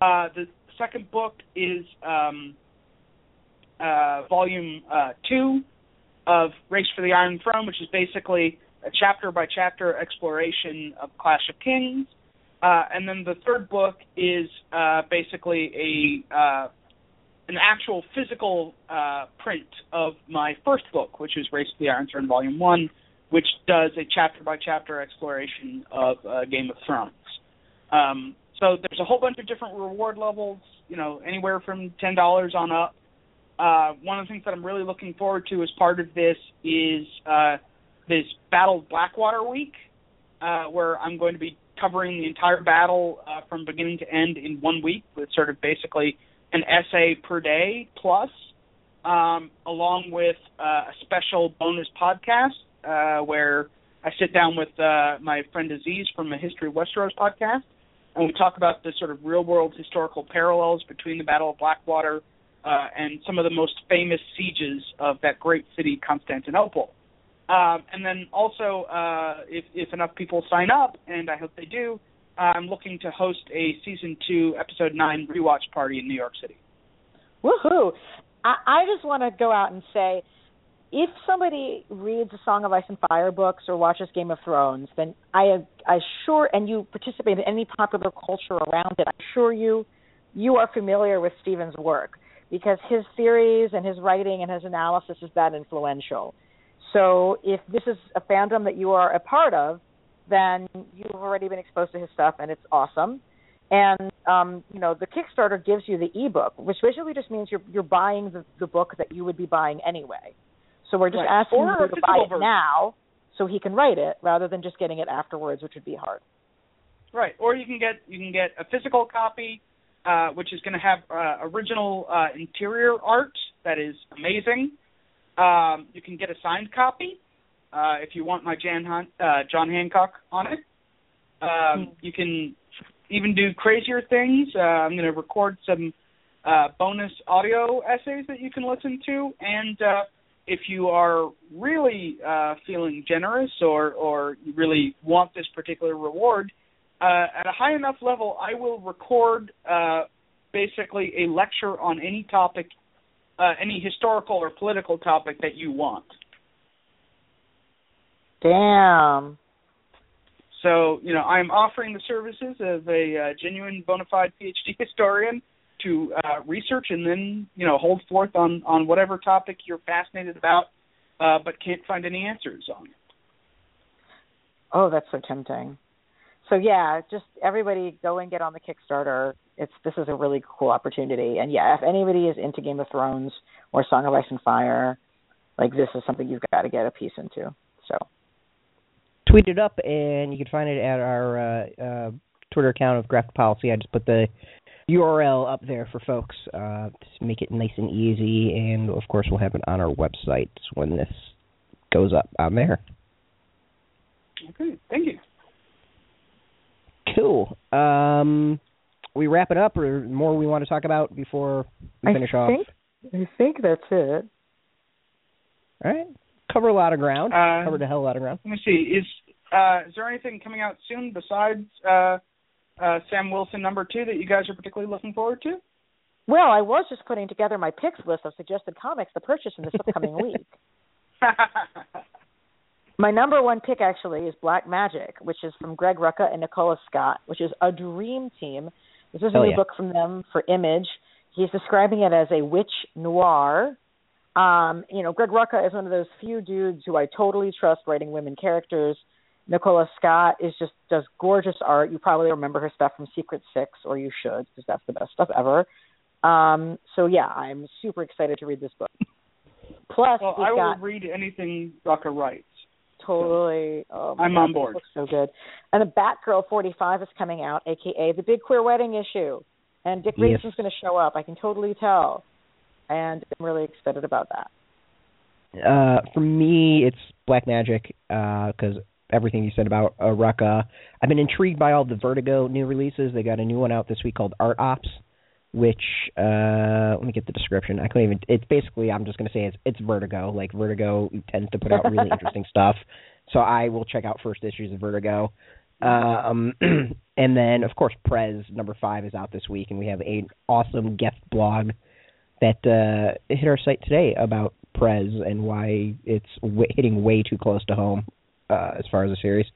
C: Uh, the second book is um, uh, volume two of Race for the Iron Throne, which is basically a chapter by chapter exploration of Clash of Kings. Uh, and then the third book is uh, basically a uh, an actual physical uh, print of my first book, which is Race to the Iron Throne Volume One, which does a chapter by chapter exploration of uh, Game of Thrones. Um, so there's a whole bunch of different reward levels, you know, anywhere from ten dollars on up. Uh, one of the things that I'm really looking forward to as part of this is this Battle Blackwater Week, where I'm going to be covering the entire battle uh, from beginning to end in one week with sort of basically an essay per day plus. um, along with uh, a special bonus podcast uh, where I sit down with uh, my friend Aziz from the History of Westeros podcast, and we talk about the sort of real world historical parallels between the Battle of Blackwater uh, and some of the most famous sieges of that great city, Constantinople. Um, and then also, uh, if, if enough people sign up, and I hope they do, I'm looking to host a season two, episode nine rewatch party in New York City.
B: Woohoo! I, I just want to go out and say, if somebody reads the Song of Ice and Fire books or watches Game of Thrones, then I I sure and you participate in any popular culture around it, I assure you, you are familiar with Steven's work because his theories and his writing and his analysis is that influential. So if this is a fandom that you are a part of, then you've already been exposed to his stuff and it's awesome. And um, you know, the Kickstarter gives you the ebook, which basically just means you're you're buying the, the book that you would be buying anyway. So we're just
C: right.
B: asking
C: or
B: you to buy it now so he can write it rather than just getting it afterwards, which would be hard.
C: Right. Or you can get you can get a physical copy, uh, which is going to have uh, original uh, interior art that is amazing. Um, you can get a signed copy uh, if you want my Jan Han- uh, John Hancock on it. Um, mm-hmm. You can even do crazier things. Uh, I'm going to record some uh, bonus audio essays that you can listen to, and uh, if you are really uh, feeling generous or or you really want this particular reward, uh, at a high enough level, I will record uh, basically a lecture on any topic, uh, any historical or political topic that you want.
B: Damn.
C: So you know, I'm offering the services of a uh, genuine, bona fide PhD historian to uh, research and then you know hold forth on on whatever topic you're fascinated about, uh, but can't find any answers on.
B: Oh, that's so tempting. So yeah, just everybody go and get on the Kickstarter. It's this is a really cool opportunity, and yeah, if anybody is into Game of Thrones or Song of Ice and Fire, like this is something you've got to get a piece into. So
A: tweet it up, and you can find it at our uh, uh, Twitter account of Graphic Policy. I just put the URL up there for folks uh, to make it nice and easy, and of course we'll have it on our website when this goes up on there.
C: Okay, thank you.
A: Cool. Um, we wrap it up, or more we want to talk about before we finish
B: I
A: off?
B: I think that's it.
A: All right. Cover a lot of ground.
C: Uh,
A: Covered a hell of a lot of ground.
C: Let me see. Is uh, is there anything coming out soon besides uh, uh, Sam Wilson number two that you guys are particularly looking forward to?
B: Well, I was just putting together my picks list of suggested comics to purchase in this upcoming week. my number one pick actually is Black Magick, which is from Greg Rucka and Nicola Scott, which is a dream team. This is a
A: Hell
B: new
A: yeah.
B: book from them for Image. He's describing it as a witch noir. Um, you know, Greg Rucka is one of those few dudes who I totally trust writing women characters. Nicola Scott is just does gorgeous art. You probably remember her stuff from Secret Six, or you should, because that's the best stuff ever. Um, so yeah, I'm super excited to read this book. Plus,
C: well,
B: we've
C: I will
B: got
C: read anything Rucka writes.
B: Totally. Oh
C: I'm
B: God,
C: on board.
B: Looks so good. And the Batgirl 45 is coming out, aka the Big Queer Wedding issue, and Dick
A: Yes.
B: Going to show up. I can totally tell, and I'm really excited about that.
A: Uh, for me, it's Black Magick because everything you said about uh, Rucka. I've been intrigued by all the Vertigo new releases. They got a new one out this week called Art Ops, which uh, let me get the description. I couldn't even. It's basically I'm just gonna say it's it's Vertigo. Like Vertigo tends to put out really interesting stuff, so I will check out first issues of Vertigo. Um, and then of course Prez number five is out this week, and we have an awesome guest blog that uh, hit our site today about Prez and why it's w- hitting way too close to home uh, as far as the series.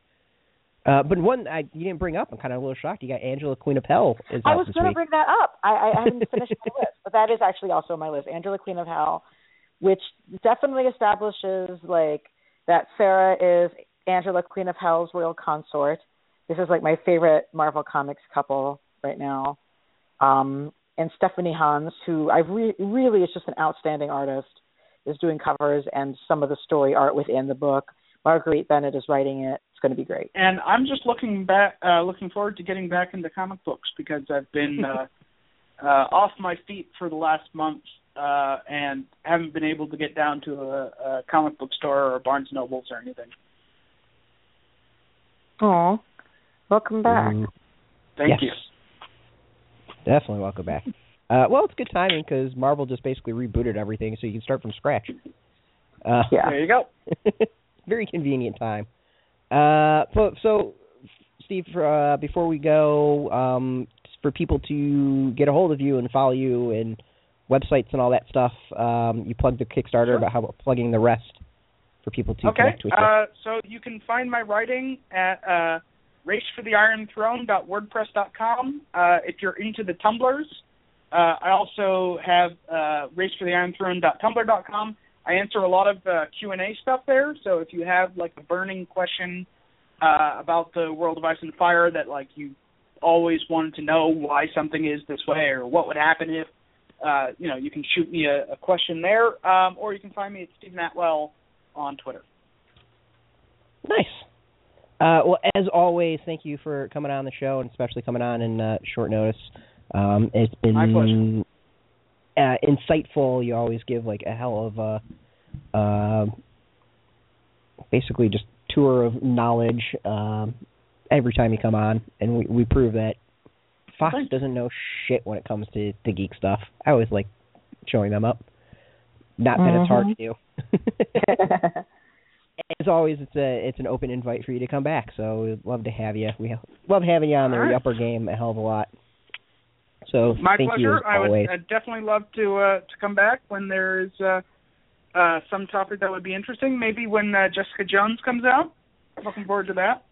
A: Uh, but one I, you didn't bring up, I'm kind of a little shocked. You got Angela Queen of Hell is
B: I was going to bring that up. I, I haven't finished my list, but that is actually also on my list. Angela Queen of Hell, which definitely establishes like that Sera is Angela Queen of Hell's royal consort. This is like my favorite Marvel Comics couple right now. Um, and Stephanie Hans, who I re- really is just an outstanding artist, is doing covers and some of the story art within the book. Marguerite Bennett is writing it. It's going to be great.
C: And I'm just looking back, uh, looking forward to getting back into comic books because I've been uh, uh, off my feet for the last month uh, and haven't been able to get down to a, a comic book store or Barnes and Nobles or anything.
B: Oh, welcome back.
A: Mm,
C: Thank
A: yes.
C: you.
A: Definitely welcome back. Uh, well, it's good timing because Marvel just basically rebooted everything, so you can start from scratch. Uh,
B: Yeah.
C: There you go.
A: very convenient time. Uh, so, so Steve, uh, before we go, um, for people to get a hold of you and follow you and websites and all that stuff, um, you plug the Kickstarter.
C: Sure.
A: But how about plugging the rest for people to
C: Okay.
A: connect with you?
C: Uh, so you can find my writing at uh, racefortheironthrone.wordpress.com. Uh, if you're into the tumblers, uh, I also have uh, racefortheironthrone.tumblr.com. I answer a lot of uh, Q&A stuff there. So if you have like a burning question uh, about the world of Ice and Fire that like you always wanted to know why something is this way or what would happen if, uh, you know, you can shoot me a, a question there, um, or you can find me at Steven Attewell on Twitter.
A: Nice. Uh, well, as always, thank you for coming on the show and especially coming on in uh, short notice. Um, it's been
C: My pleasure.
A: Uh, insightful. You always give like a hell of a, uh, basically just tour of knowledge um, every time you come on, and we we prove that Fox
C: Thanks.
A: doesn't know shit when it comes to the geek stuff. I always like showing them up. Not that it's hard to do. As always, it's a it's an open invite for you to come back. So we'd love to have you. We love having you on the
C: right.
A: up our game a hell of a lot. So
C: My
A: thank
C: pleasure.
A: as
C: I would. I'd definitely love to uh, to come back when there is uh, uh, some topic that would be interesting. Maybe when uh, Jessica Jones comes out. Looking forward to that.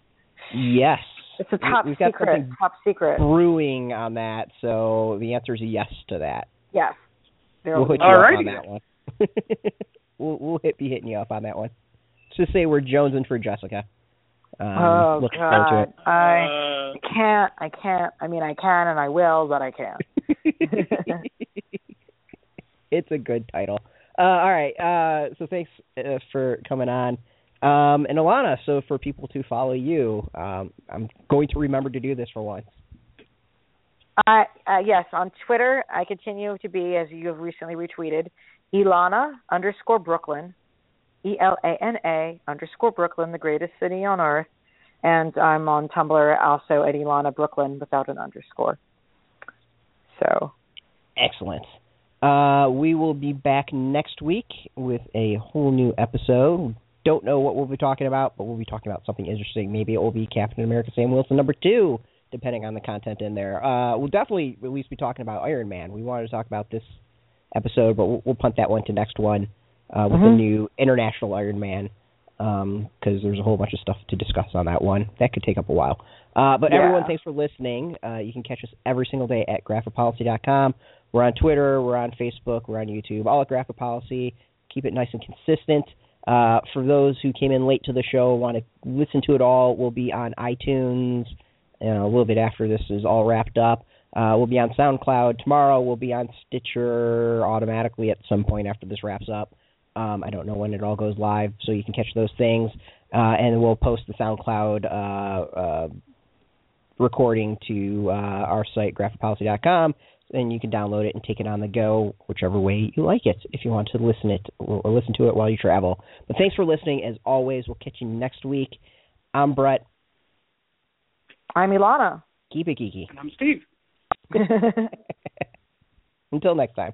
A: Yes.
B: It's a
A: We-
B: top
A: We've got
B: secret.
A: something
B: Top secret.
A: brewing on that, so the answer is a yes to that.
B: Yes. There
A: We'll
B: will
A: hit
B: be.
A: you up
C: Alrighty.
A: on that one. we'll we'll hit, be hitting you up on that one. Just say we're jonesing for Jessica. Um,
B: oh God,
A: to it.
B: I
C: Uh,
B: can't. I can't. I mean, I can and I will, but I can't.
A: it's a good title. Uh, all right. Uh, so thanks uh, for coming on. Um, and Elana, so for people to follow you, um, I'm going to remember to do this for once.
B: I uh, yes, on Twitter I continue to be, as you have recently retweeted, Elana underscore Brooklyn, E L A N A underscore Brooklyn, the greatest city on earth, and I'm on Tumblr also at Elana Brooklyn without an underscore. So
A: Excellent. Uh, we will be back next week with a whole new episode. Don't know what we'll be talking about, but we'll be talking about something interesting. Maybe it will be Captain America Sam Wilson number two, depending on the content in there. Uh, we'll definitely at least be talking about Iron Man. We wanted to talk about this episode, but we'll, we'll punt that one to next one uh, with the
B: Mhm.
A: new International Iron Man because there's a whole bunch of stuff to discuss on that one. That could take up a while. Uh, but
B: Yeah.
A: everyone, thanks for listening. Uh, you can catch us every single day at graphicpolicy.com. We're on Twitter, we're on Facebook, we're on YouTube, all at Graphic Policy. Keep it nice and consistent. Uh, for those who came in late to the show, want to listen to it all, we'll be on iTunes you know, a little bit after this is all wrapped up. Uh, we'll be on SoundCloud tomorrow. We'll be on Stitcher automatically at some point after this wraps up. Um, I don't know when it all goes live, so you can catch those things. Uh, and we'll post the SoundCloud uh, uh, recording to uh, our site, graphicpolicy.com, and you can download it and take it on the go, whichever way you like it. If you want to listen it or listen to it while you travel. But thanks for listening. As always, we'll catch you next week. I'm Brett.
B: I'm Elana.
A: Keep it geeky.
C: and I'm Steve.
A: Until next time.